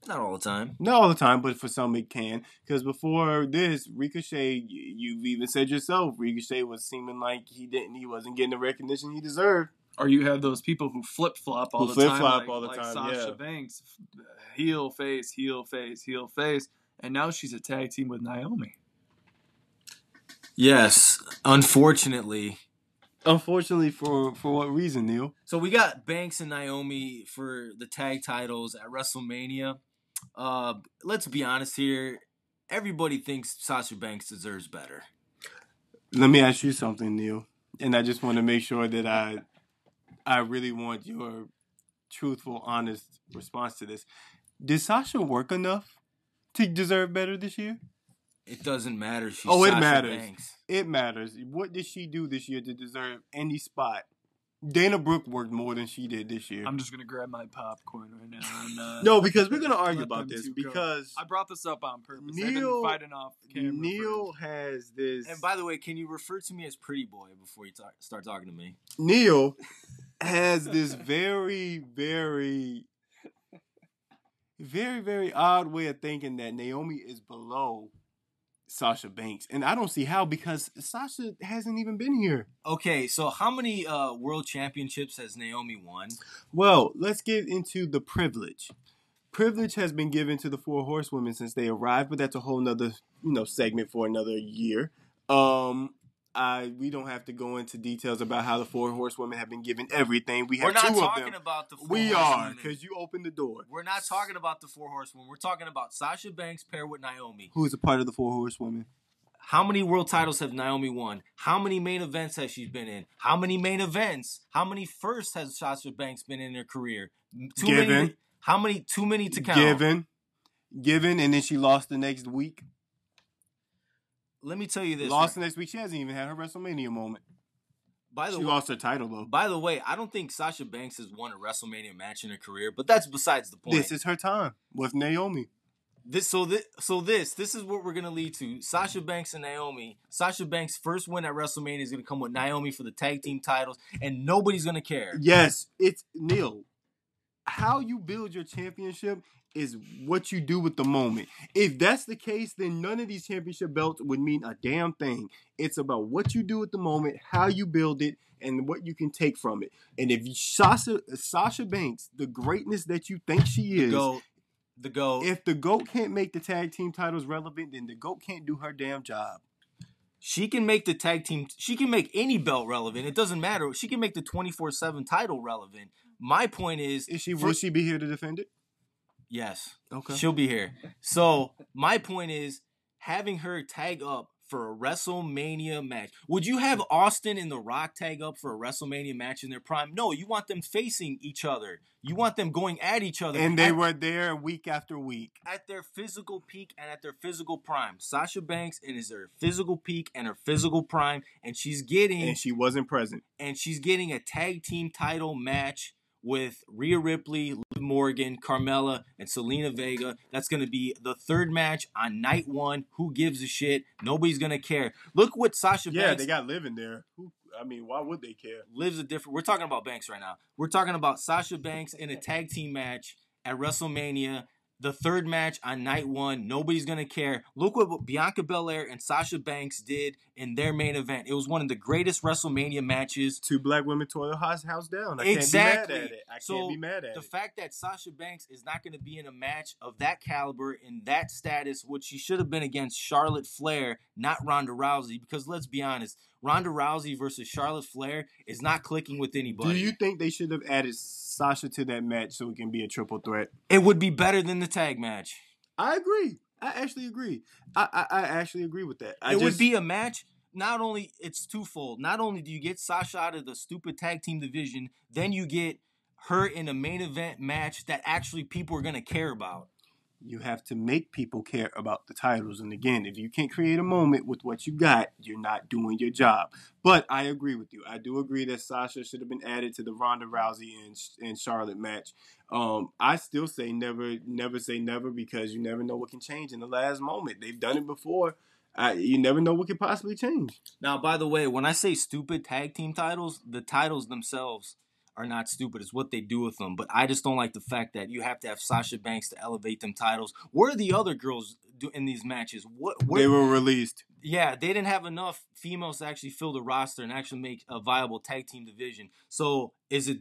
S3: Not all the time.
S2: Not all the time, but for some it can. Because before this, Ricochet, you've even said yourself, Ricochet was seeming like he didn't, he wasn't getting the recognition he deserved.
S1: Or you have those people who flip flop all
S2: who
S1: the
S2: flip
S1: time,
S2: flop
S1: like,
S2: all the
S1: like
S2: time.
S1: Sasha
S2: yeah.
S1: Banks, uh, heel face, heel face, heel face, and now she's a tag team with Naomi.
S3: Yes, unfortunately.
S2: Unfortunately, for for what reason, Neil?
S3: So we got Banks and Naomi for the tag titles at WrestleMania. Uh, let's be honest here. Everybody thinks Sasha Banks deserves better.
S2: Let me ask you something, Neil, and I just want to make sure that I, I really want your truthful, honest response to this. Did Sasha work enough to deserve better this year?
S3: It doesn't matter. She's
S2: oh, it
S3: Sasha
S2: matters.
S3: Banks.
S2: It matters. What did she do this year to deserve any spot? Dana Brooke worked more than she did this year.
S1: I'm just gonna grab my popcorn right now. And, uh,
S2: no, because we're gonna argue about this because
S1: go. I brought this up on purpose.
S2: Neil,
S1: fighting off
S2: Neil has this.
S3: And by the way, can you refer to me as Pretty Boy before you talk, start talking to me?
S2: Neil has this very, very, very, very odd way of thinking that Naomi is below Sasha Banks, and I don't see how because Sasha hasn't even been here.
S3: Okay, so how many uh, world championships has Naomi won?
S2: Well, let's get into the privilege. Privilege has been given to the four horsewomen since they arrived, but that's a whole nother you know segment for another year. Um, I we don't have to go into details about how the four horsewomen have been given everything. We have
S3: We're not
S2: two
S3: talking
S2: of them.
S3: about the four
S2: we
S3: horsewomen.
S2: are because you opened the door.
S3: We're not talking about the four horsewomen. We're talking about Sasha Banks paired with Naomi.
S2: Who is a part of the four horsewomen?
S3: How many world titles have Naomi won? How many main events has she been in? How many main events? How many firsts has Sasha Banks been in her career?
S2: Too Given.
S3: Many, how many? Too many to count.
S2: Given. Given, and then she lost the next week.
S3: Let me tell you this.
S2: Lost the next week. She hasn't even had her WrestleMania moment.
S3: By the
S2: she
S3: way,
S2: lost her title though.
S3: By the way, I don't think Sasha Banks has won a WrestleMania match in her career, but that's besides the point.
S2: This is her time with Naomi.
S3: This so this so this this is what we're gonna lead to. Sasha Banks and Naomi. Sasha Banks' first win at WrestleMania is gonna come with Naomi for the tag team titles, and nobody's gonna care.
S2: Yes, it's Neil. How you build your championship is what you do with the moment. If that's the case, then none of these championship belts would mean a damn thing. It's about what you do at the moment, how you build it, and what you can take from it. And if Sasha Sasha Banks, the greatness that you think she is,
S3: the goat, the goat.
S2: If the goat can't make the tag team titles relevant, then the goat can't do her damn job.
S3: She can make the tag team. She can make any belt relevant. It doesn't matter. She can make the twenty four seven title relevant. My point is,
S2: is she will she be here to defend it?
S3: Yes.
S2: Okay.
S3: She'll be here. So my point is having her tag up for a WrestleMania match. Would you have Austin and The Rock tag up for a WrestleMania match in their prime? No, you want them facing each other. You want them going at each other.
S2: And they
S3: at,
S2: were there week after week.
S3: At their physical peak and at their physical prime. Sasha Banks and is her physical peak and her physical prime. And she's getting
S2: And she wasn't present.
S3: And she's getting a tag team title match with Rhea Ripley, Liv Morgan, Carmella, and Zelina Vega. That's going to be the third match on night one. Who gives a shit? Nobody's going to care. Look what Sasha Banks.
S2: yeah,
S3: Banks.
S2: they got Liv in there. Who, I mean, why would they care?
S3: Liv's a different. We're talking about Banks right now. We're talking about Sasha Banks in a tag team match at WrestleMania the third match on night one. Nobody's gonna care. Look what Bianca Belair and Sasha Banks did in their main event. It was one of the greatest WrestleMania matches.
S2: Two black women tore the house house down. I
S3: Exactly.
S2: can't be mad at it. I
S3: So,
S2: can't be mad at
S3: The
S2: it.
S3: The fact that Sasha Banks is not going to be in a match of that caliber in that status, which she should have been against Charlotte Flair, not Ronda Rousey, because let's be honest, Ronda Rousey versus Charlotte Flair is not clicking with anybody.
S2: Do you think they should have added Sasha to that match so it can be a triple threat?
S3: it would be better than the tag match.
S2: I agree. I actually agree. I I, I actually agree with that. I
S3: it would be a match. Not only it's twofold. Not only do you get Sasha out of the stupid tag team division, then you get her in a main event match that actually people are gonna care about.
S2: You have to make people care about the titles. And again, if you can't create a moment with what you got, you're not doing your job. But I agree with you. I do agree that Sasha should have been added to the Ronda Rousey and, and Charlotte match. Um, I still say never, never say never because you never know what can change in the last moment. They've done it before. I, you never know what could possibly change.
S3: Now, by the way, when I say stupid tag team titles, the titles themselves are not stupid. It's what they do with them. But I just don't like the fact that you have to have Sasha Banks to elevate them titles. Where are the other girls do in these matches? What? Where,
S2: They were released.
S3: yeah, they didn't have enough females to actually fill the roster and actually make a viable tag team division. So is it?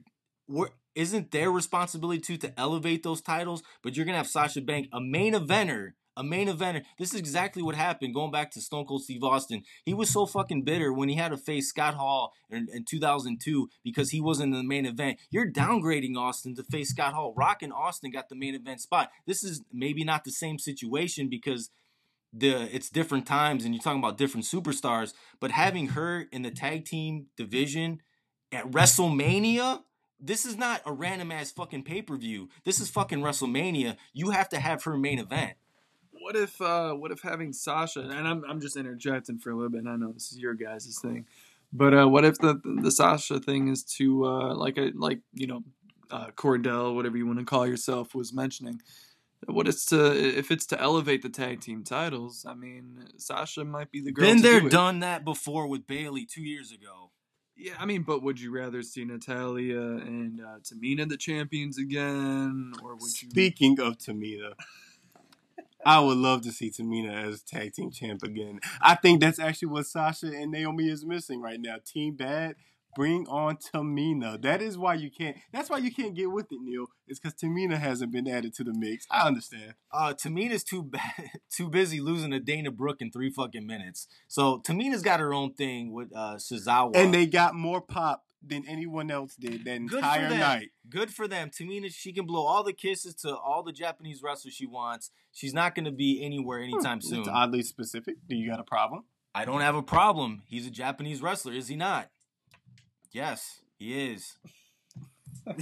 S3: Where, isn't their responsibility too to elevate those titles? But you're gonna have Sasha Banks, a main eventer, a main eventer. This is exactly what happened. Going back to Stone Cold Steve Austin, he was so fucking bitter when he had to face Scott Hall in, in 2002 because he wasn't in the main event. You're downgrading Austin to face Scott Hall. Rock and Austin got the main event spot. This is maybe not the same situation because the it's different times and you're talking about different superstars, but having her in the tag team division at WrestleMania, this is not a random ass fucking pay per view. This is fucking WrestleMania. You have to have her main event.
S1: What if uh what if having Sasha and I'm I'm just interjecting for a little bit and I know this is your guys' thing. But uh what if the the Sasha thing is to uh like a like you know uh Cordell, whatever you want to call yourself, was mentioning. What it's to if it's to elevate the tag team titles, I mean Sasha might be the girl.
S3: Been
S1: to
S3: there,
S1: do
S3: done that before with Bayley two years ago.
S1: Yeah, I mean, but would you rather see Natalya and uh, Tamina the champions again, or would you?
S2: Speaking of Tamina, I would love to see Tamina as tag team champ again. I think that's actually what Sasha and Naomi is missing right now. Team Bad, bring on Tamina. That is why you can't. That's why you can't get with it, Neal. It's because Tamina hasn't been added to the mix. I understand.
S3: Uh, Tamina's too bad, too busy losing to Dana Brooke in three fucking minutes. So Tamina's got her own thing with uh, Tozawa.
S2: And they got more pop than anyone else did that
S3: Good
S2: entire night.
S3: Good for them. Tamina, she can blow all the kisses to all the Japanese wrestlers she wants. She's not going to be anywhere anytime soon.
S2: It's oddly specific. Do you got a problem?
S3: I don't have a problem. He's a Japanese wrestler, is he not? Yes, he is.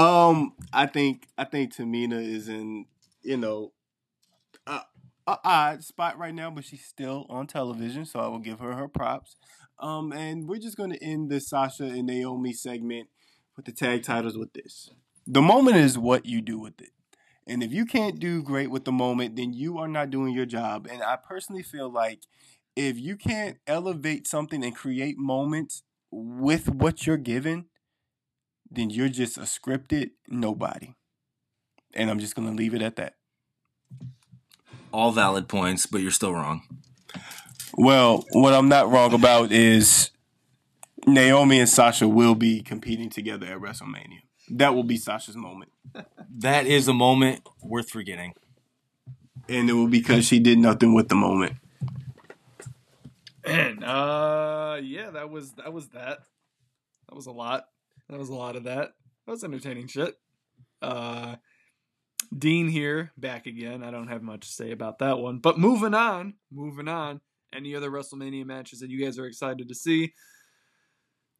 S2: Um, I think I think Tamina is in you know a, a odd spot right now, but she's still on television, so I will give her her props. Um, and we're just going to end the Sasha and Naomi segment with the tag titles with this. The moment is what you do with it. And if you can't do great with the moment, then you are not doing your job. And I personally feel like if you can't elevate something and create moments with what you're given, then you're just a scripted nobody. And I'm just going to leave it at that.
S3: All valid points, but you're still wrong.
S2: Well, what I'm not wrong about is Naomi and Sasha will be competing together at WrestleMania. That will be Sasha's moment.
S3: That is a moment worth forgetting.
S2: And it will be because she did nothing with the moment.
S1: And uh, yeah, that was that was that. That was a lot. That was a lot of that. That was entertaining shit. Uh, Dean here, back again. I don't have much to say about that one. But moving on, moving on. Any other WrestleMania matches that you guys are excited to see?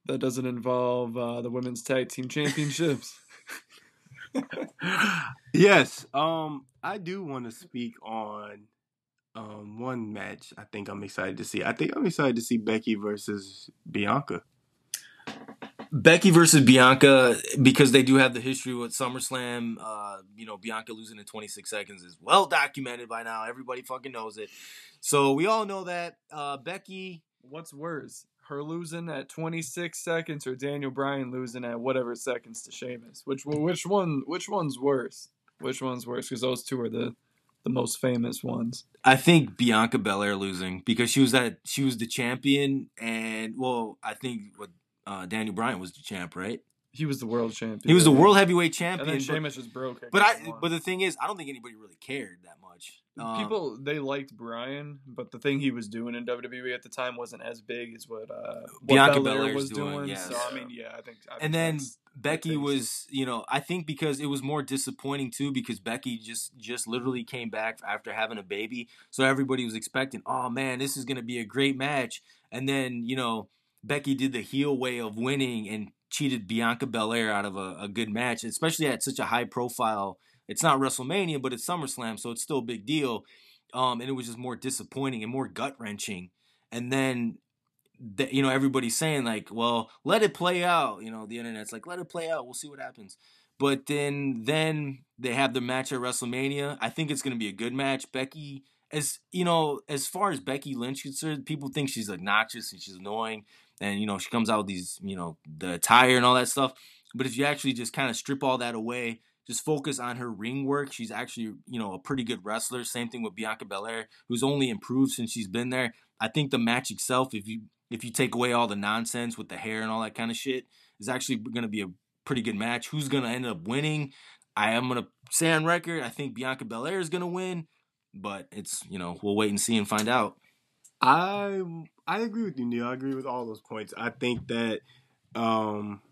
S1: That doesn't involve uh, the women's tag team championships.
S2: yes, um, I do want to speak on um one match. I think I'm excited to see. I think I'm excited to see Becky versus Bianca.
S3: Becky versus Bianca, because they do have the history with SummerSlam, uh, you know, Bianca losing in 26 seconds is well documented by now. Everybody fucking knows it. So we all know that. Uh, Becky,
S1: What's worse, her losing at 26 seconds or Daniel Bryan losing at whatever seconds to Sheamus? Which which one which one's worse? Which one's worse? Because those two are the the most famous ones.
S3: I think Bianca Belair losing because she was that she was the champion, and well, I think what uh, Daniel Bryan was the champ, right?
S1: He was the world champion.
S3: He was the world heavyweight
S1: And
S3: champion.
S1: then
S3: but-
S1: Sheamus just broke.
S3: But I,
S1: won.
S3: but the thing is, I don't think anybody really cared that much. Um,
S1: people they liked Bryan, but the thing he was doing in WWE at the time wasn't as big as what uh what
S3: Bianca
S1: Belair was
S3: doing,
S1: doing.
S3: yes.
S1: So I mean, yeah, I think. I think
S3: and then Becky was, you know, I think because it was more disappointing too, because Becky just just literally came back after having a baby, so everybody was expecting, oh man, this is gonna be a great match, and then you know Becky did the heel way of winning and cheated Bianca Belair out of a, a good match, especially at such a high profile. It's not WrestleMania, but it's SummerSlam, so it's still a big deal. Um, and it was just more disappointing and more gut wrenching. And then that you know everybody's saying like well let it play out you know the internet's like let it play out we'll see what happens but then then they have the match at wrestlemania i think it's going to be a good match becky as you know as far as becky lynch concerned people think she's obnoxious and she's annoying and you know she comes out with these you know the attire and all that stuff but if you actually just kind of strip all that away just focus on her ring work she's actually you know a pretty good wrestler same thing with bianca belair who's only improved since she's been there i think the match itself if you if you take away all the nonsense with the hair and all that kind of shit, is actually going to be a pretty good match. Who's going to end up winning? I am going to say on record, I think Bianca Belair is going to win, but it's, you know, we'll wait and see and find out.
S2: I I agree with you, Neal. I agree with all those points. I think that um,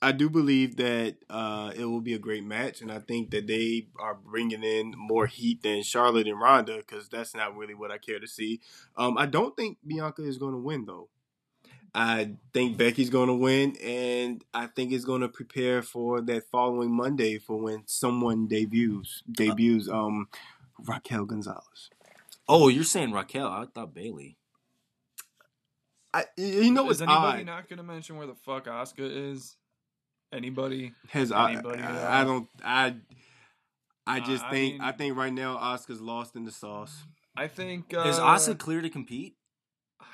S2: I do believe that uh, it will be a great match, and I think that they are bringing in more heat than Charlotte and Ronda because that's not really what I care to see. Um, I don't think Bianca is going to win though. I think Becky's going to win, and I think it's going to prepare for that following Monday for when someone debuts. Debuts, um, Raquel Gonzalez.
S3: Oh, you're saying Raquel. I thought Bayley.
S2: I, you know
S1: is
S2: what's
S1: anybody
S2: odd?
S1: not going to mention where the fuck Asuka is? Anybody?
S2: Has I,
S1: Anybody at
S2: I, I don't I I
S1: Uh,
S2: just
S1: I
S2: think
S1: mean-
S2: I think right now Asuka's lost in the sauce.
S1: I think uh,
S3: Is Asuka clear to compete?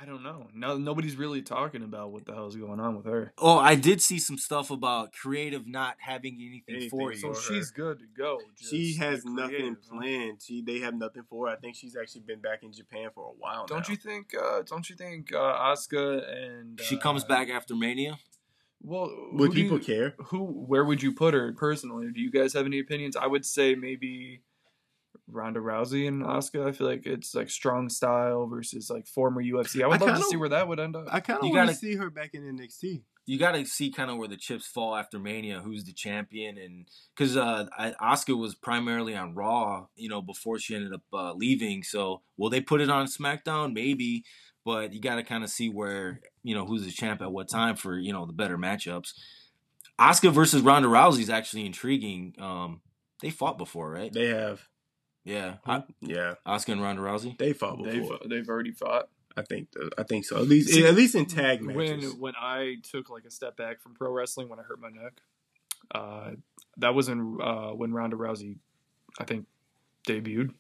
S1: I don't know. No, nobody's really talking about what the hell's going on with her.
S3: Oh, I did see some stuff about creative not having anything,
S2: Anything
S3: for you.
S1: So she's good to go.
S2: she has nothing planned. She they have nothing for her. I think she's actually been back in Japan for a while
S1: Don't
S2: now.
S1: you think? Uh, don't you think uh, Asuka and
S3: She
S1: uh,
S3: comes back after Mania.
S1: Well,
S2: Would people
S1: you-
S2: care?
S1: Who? Where would you put her personally? Do you guys have any opinions? I would say maybe Ronda Rousey and Asuka. I feel like it's like strong style versus like former UFC. I would
S2: I
S1: love to
S2: kinda-
S1: see where that would end up.
S2: I kind of
S3: You
S2: want to
S3: gotta-
S2: see her back in NXT.
S3: you got to see kind of where the chips fall after Mania, who's the champion, and because uh, Asuka was primarily on Raw, you know, before she ended up uh, leaving. So will they put it on SmackDown? Maybe, but you got to kind of see where you know who's the champ at what time for you know the better matchups. Asuka versus Ronda Rousey is actually intriguing. Um, they fought before, right?
S2: They have,
S3: yeah,
S2: yeah,
S3: Asuka and Ronda Rousey.
S2: they fought
S1: They've
S2: before.
S1: they've already fought.
S2: I think th- I think so. At least
S1: See,
S2: at least in tag
S1: when
S2: matches.
S1: when I took like a step back from pro wrestling when I hurt my neck, uh, that was in uh, when Ronda Rousey, I think, debuted.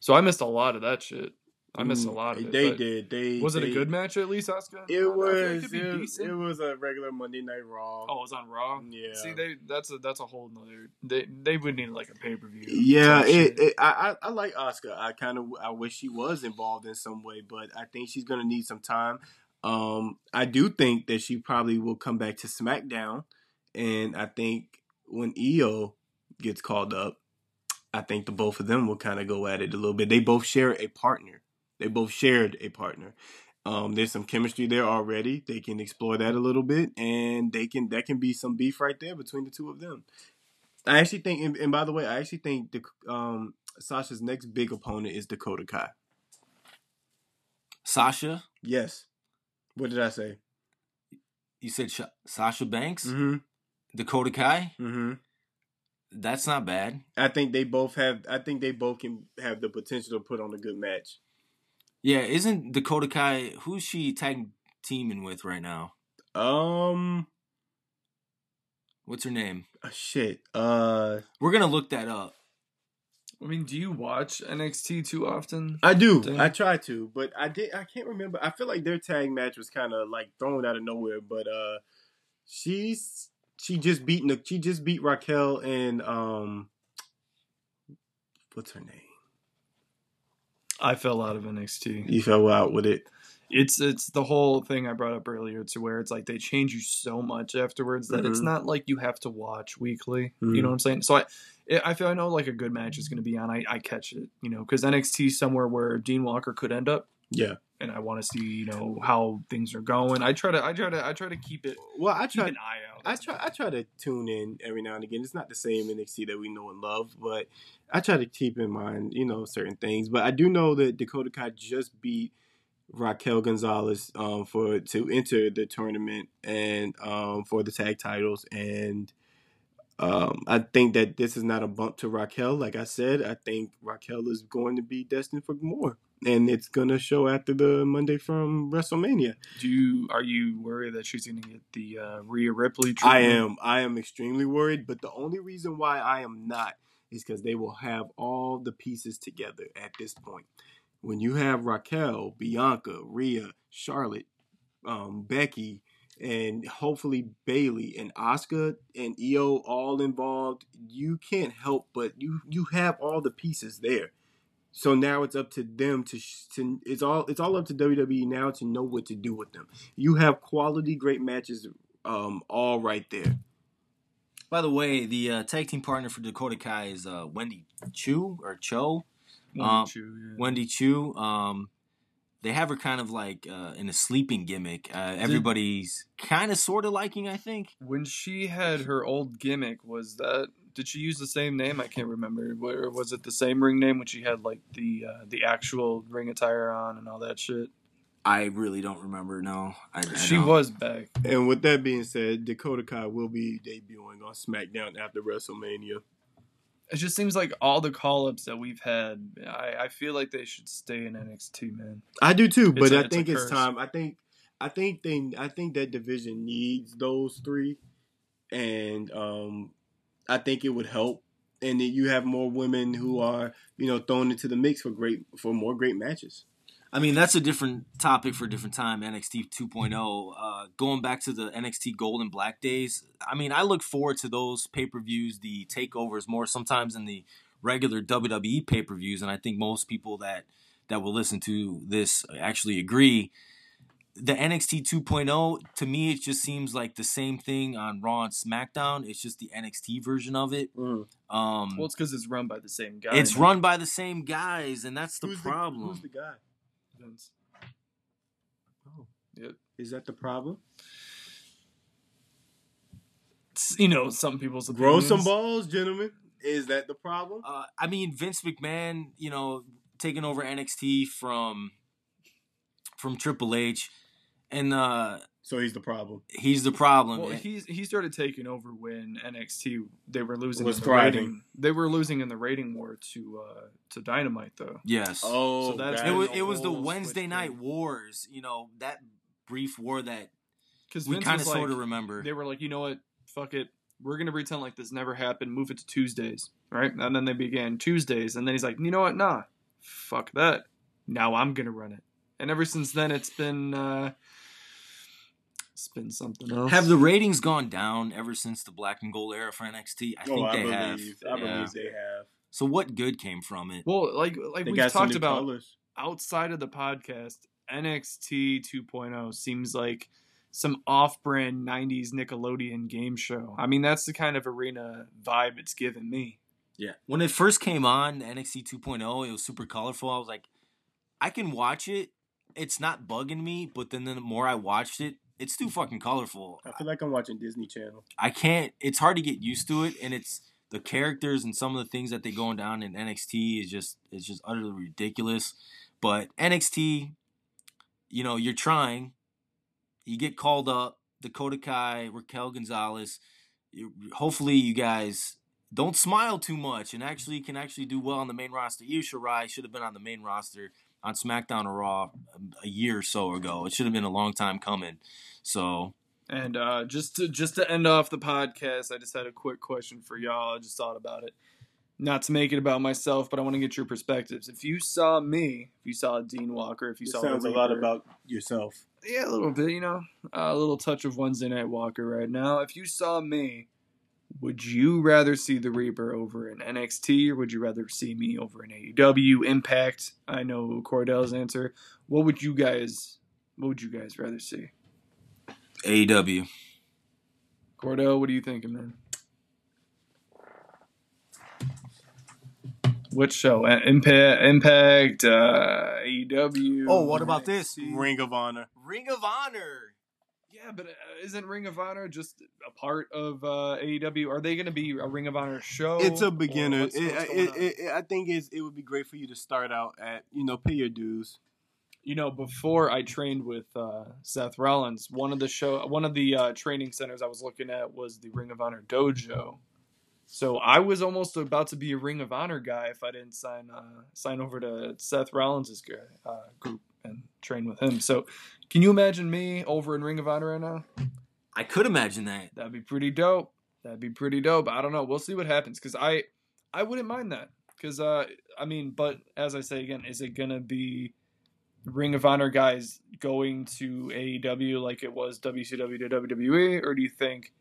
S1: So I missed a lot of that shit. I missed a lot of it.
S2: Mm, They did. They
S1: Was it a good match at least, Asuka?
S2: It was.
S1: be
S2: It, it was a regular Monday Night Raw.
S1: Oh, it was on Raw.
S2: Yeah.
S1: See, they that's a that's a whole nother. They they would need like a pay per view.
S2: Yeah, it, it, I, I I like Asuka. I kind of I wish she was involved in some way, but I think she's gonna need some time. Um, I do think that she probably will come back to SmackDown, and I think when Io gets called up, I think the both of them will kind of go at it a little bit. They both share a partner. They both shared a partner. Um, there's some chemistry there already. They can explore that a little bit, and they can that can be some beef right there between the two of them. I actually think, and, and by the way, I actually think the um, Sasha's next big opponent is Dakota Kai.
S3: Sasha,
S2: Yes. What did I say?
S3: you said Sh- Sasha Banks,
S2: Mm-hmm.
S3: Dakota Kai.
S2: Mm-hmm.
S3: That's not bad.
S2: I think they both have. I think they both can have the potential to put on a good match.
S3: Yeah, isn't Dakota Kai who's she tag teaming with right now?
S2: Um.
S3: What's her name?
S2: uh, Shit. Uh.
S3: We're gonna look that up.
S1: I mean, do you watch NXT too often?
S2: I do.
S1: Damn.
S2: I try to, but I did. I can't remember. I feel like their tag match was kind of like thrown out of nowhere. But uh, she's she just beat Nic- she just beat Raquel and um what's her name?
S1: I fell out of NXT.
S2: You fell out with it.
S1: It's it's the whole thing I brought up earlier to where it's like they change you so much afterwards that it's
S2: Mhm.
S1: not like you have to watch weekly.
S2: Mhm.
S1: You know what I'm saying? So I I feel I know like a good match is going to be on. I, I catch it, you know, because NXT somewhere where Dean Walker could end up,
S2: Yeah.
S1: and I want to see you know how things are going. I try to I try to I try to keep it
S2: Well, I
S1: keep
S2: try.
S1: an eye out.
S2: I try. I try to tune in every now and again. It's not the same NXT that we know and love, but I try to keep in mind, you know, certain things. But I do know that Dakota Kai just beat Raquel Gonzalez um, for to enter the tournament and um, for the tag titles. And um, I think that this is not a bump to Raquel. Like I said, I think Raquel is going to be destined for more, and it's gonna show after the Monday from WrestleMania.
S1: Do you are you worried that she's going to get the uh, Rhea Ripley?
S2: I am. I am extremely worried, but the only reason why I am not is because they will have all the pieces together at this point. When you have Raquel, Bianca, Rhea, Charlotte, um, Becky, and hopefully Bayley and Asuka and Io all involved, you can't help but you you have all the pieces there. So now it's up to them to, sh- to it's all it's all up to WWE now to know what to do with them. You have quality great matches um all right there.
S3: By the way, the uh, tag team partner for Dakota Kai is uh, Wendy Choo or Cho.
S1: One
S3: Um,
S1: two, yeah.
S3: Wendy Choo. Um, they have her kind of like uh, in a sleeping gimmick. Uh, everybody's kind of sort of liking, I think.
S1: when she had her old gimmick, was that did she use the same name? I can't remember. Or was it the same ring name when she had like the uh, the actual ring attire on and all that shit?
S3: I really don't remember. No, I, I
S1: She
S3: don't.
S1: was back.
S2: And with that being said, Dakota Kai will be debuting on SmackDown after WrestleMania.
S1: It just seems like all the call ups that we've had, I, I feel like they should stay in NXT, man.
S2: I do too, but
S1: It's a-
S2: I
S1: it's
S2: think it's
S1: curse.
S2: time. I think I think they I think that division needs those three, and um, I think it would help. And that you have more women who are you know thrown into the mix for great for more great matches.
S3: I mean, that's a different topic for a different time. NXT 2.0. Uh, going back to the NXT Gold and Black days. I mean, I look forward to those pay per views, the takeovers more sometimes than the regular WWE pay per views, and I think most people that that will listen to this actually agree. The NXT 2.0 to me, it just seems like the same thing on Raw and SmackDown. It's just the NXT version of it. Um,
S1: Well, it's because it's run by the same guy.
S3: it's
S1: man.
S3: run by the same guys, and that's the
S2: Who's
S3: problem.
S2: who's the guy?
S1: Vince.
S2: Oh,
S1: Yep.
S2: Is that the problem?
S1: It's, you know, some people's
S2: Grow some balls, gentlemen. Is that the problem?
S3: Uh, I mean, Vince McMahon, you know, taking over NXT from from Triple H, and uh,
S2: So he's the problem.
S3: he's the problem.
S1: Well, he's he started taking over when NXT they were losing
S2: Was
S1: in the
S2: thriving.
S1: rating. They were losing in the rating war to uh to Dynamite though.
S3: yes.
S2: Oh,
S1: So that's-
S3: it was it was the Wednesday night
S2: thing.
S3: wars. You know that brief war that
S1: Because
S3: we kind of
S1: like,
S3: sort of remember.
S1: they were like, you know what, fuck it, we're gonna pretend like this never happened. Move it to Tuesdays, right? And then they began Tuesdays, and then he's like, you know what, nah, fuck that. Now I'm gonna run it. And ever since then, it's been uh it's been something else.
S3: Have the ratings gone down ever since the Black and Gold era for NXT? I oh, think
S2: oh, I
S3: they
S2: believe.
S3: have.
S2: I
S3: Yeah.
S2: believe they have.
S3: So what good came from it?
S1: well, like like we've talked about
S2: colors.
S1: outside of the podcast, NXT 2.0 seems like some off-brand 90s Nickelodeon game show. I mean, that's the kind of arena vibe it's given me.
S3: Yeah. When it first came on, NXT 2.0, it was super colorful. I was like, I can watch it. It's not bugging me, but then the more I watched it, it's too fucking colorful.
S2: I feel like I'm watching Disney Channel.
S3: I can't. It's hard to get used to it, and it's the characters and some of the things that they're going down in NXT is just it's just utterly ridiculous. But NXT, you know, you're trying. You get called up. Dakota Kai, Raquel Gonzalez. Hopefully, you guys don't smile too much and actually can actually do well on the main roster. Io Shirai should have been on the main roster on SmackDown or Raw a year or so ago. It should have been a long time coming. So
S1: And uh, just to just to end off the podcast, I just had a quick question for y'all. I just thought about it. Not to make it about myself, but I want to get your perspectives. If you saw me, if you saw Dean Walker, if you
S2: It
S1: saw
S2: sounds
S1: the
S2: a lot about yourself.
S1: yeah, a little bit, you know, a little touch of Wednesday Night Walker right now. If you saw me would you rather see the Reaper over in NXT or would you rather see me over in AEW Impact? I know Cordell's answer. What would you guys what would you guys rather see?
S3: AEW.
S1: Cordell, what are you thinking, man? Which show? Uh, Impact, Impact, uh, AEW.
S3: Oh, what about this?
S2: Ring of Honor.
S3: Ring of Honor.
S1: Yeah, but uh, isn't Ring of Honor just a part of uh, AEW? Are they going to be a Ring of Honor show?
S2: It's a beginner.
S1: what's- what's
S2: it, it, it- I think it's, it would be great for you to start out at you know pay your dues.
S1: you know, before I trained with uh, Seth Rollins, one of the show, one of the uh, training centers I was looking at was the Ring of Honor dojo. So I was almost about to be a Ring of Honor guy if I didn't sign uh, sign over to Seth Rollins' uh, group and train with him. So can you imagine me over in Ring of Honor right now?
S3: I could imagine that.
S1: That'd be pretty dope. That'd be pretty dope. I don't know. We'll see what happens because I I wouldn't mind that because uh I mean, but as I say again, is it gonna be Ring of Honor guys going to AEW like it was WCW to WWE, or do you think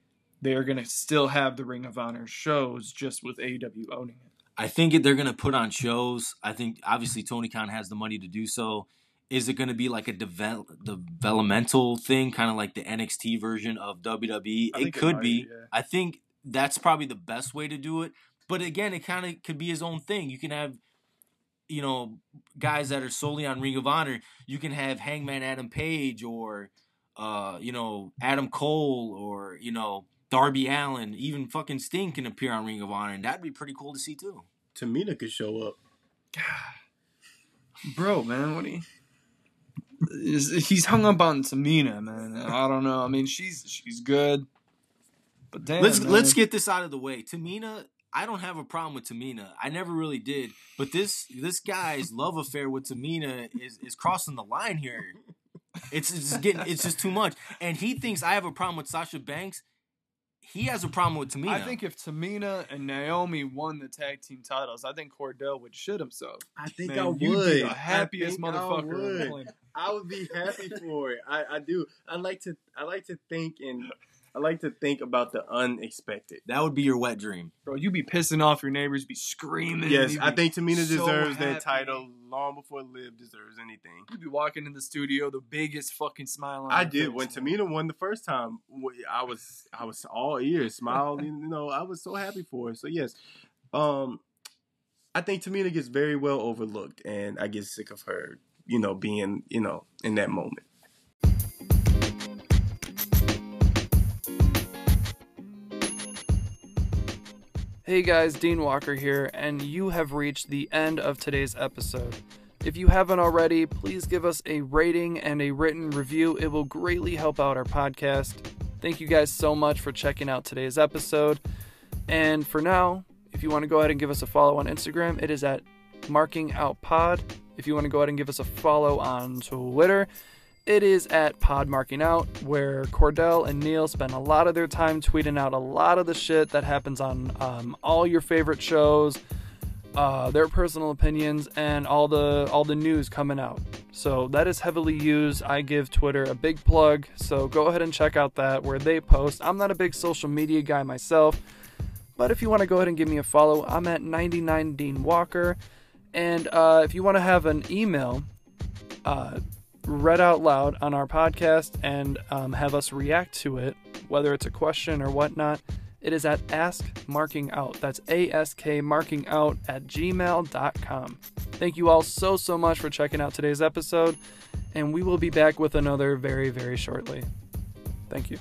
S1: they are gonna still have the Ring of Honor shows just with AEW owning it?
S3: I think they're gonna put on shows. I think obviously Tony Khan has the money to do so. Is it gonna be like a devel- developmental thing, kind of like the NXT version of WWE? It
S1: think
S3: could
S1: might,
S3: be.
S1: yeah.
S3: I think that's probably the best way to do it. But again, it kind of could be his own thing. You can have, you know, guys that are solely on Ring of Honor. You can have Hangman Adam Page or, uh, you know, Adam Cole or you know Darby Allin. Even fucking Sting can appear on Ring of Honor, and that'd be pretty cool to see too.
S2: Tamina could show up.
S1: Bro, man, what do you? Is- He's hung up on Tamina, man. I don't know. I mean, she's she's good, but damn,
S3: let's
S1: man.
S3: let's get this out of the way. Tamina, I don't have a problem with Tamina. I never really did, but this this guy's love affair with Tamina is is crossing the line here. It's it's just getting it's just too much. And he thinks I have a problem with Sasha Banks. He has a problem with Tamina.
S1: I think if Tamina and Naomi won the tag team titles, I think Cordell would shit himself.
S2: I think
S1: Man,
S2: I would.
S1: you'd be the
S2: I
S1: happiest
S2: think I
S1: motherfucker on the
S2: would.
S1: planet.
S2: I would be happy for it. I, I do. I like to. I like to think and I like to think about the unexpected.
S3: that would be your wet dream.
S1: Bro, you'd be pissing off your neighbors, be screaming.
S2: Yes, I think Tamina
S1: so
S2: deserves
S1: happy.
S2: that title long before Liv deserves anything.
S1: You'd be walking in the studio, the biggest fucking smile on
S2: I did
S1: face,
S2: when
S1: man.
S2: Tamina won the first time. I was I was all ears, smiled. you know, I was so happy for her. So yes, um, I think Tamina gets very well overlooked, and I get sick of her, you know, being you know in that moment.
S4: Hey guys, Dean Walker here, and you have reached the end of today's episode. If you haven't already, please give us a rating and a written review. It will greatly help out our podcast. Thank you guys so much for checking out today's episode. And for now, if you want to go ahead and give us a follow on Instagram, it is at Marking Out Pod. If you want to go ahead and give us a follow on Twitter, it is at Pod Marking Out, where Cordell and Neal spend a lot of their time tweeting out a lot of the shit that happens on um, all your favorite shows, uh, their personal opinions, and all the all the news coming out. So that is heavily used. I give Twitter a big plug, so go ahead and check out that where they post. I'm not a big social media guy myself, but if you want to go ahead and give me a follow, I'm at 99 Dean Walker. And uh, if you want to have an email, uh, read out loud on our podcast and um, have us react to it, whether it's a question or whatnot, it is at Ask Marking Out. That's A S K Marking Out at gmail.com. Thank you all so, so much for checking out today's episode, and we will be back with another very, very shortly. Thank you.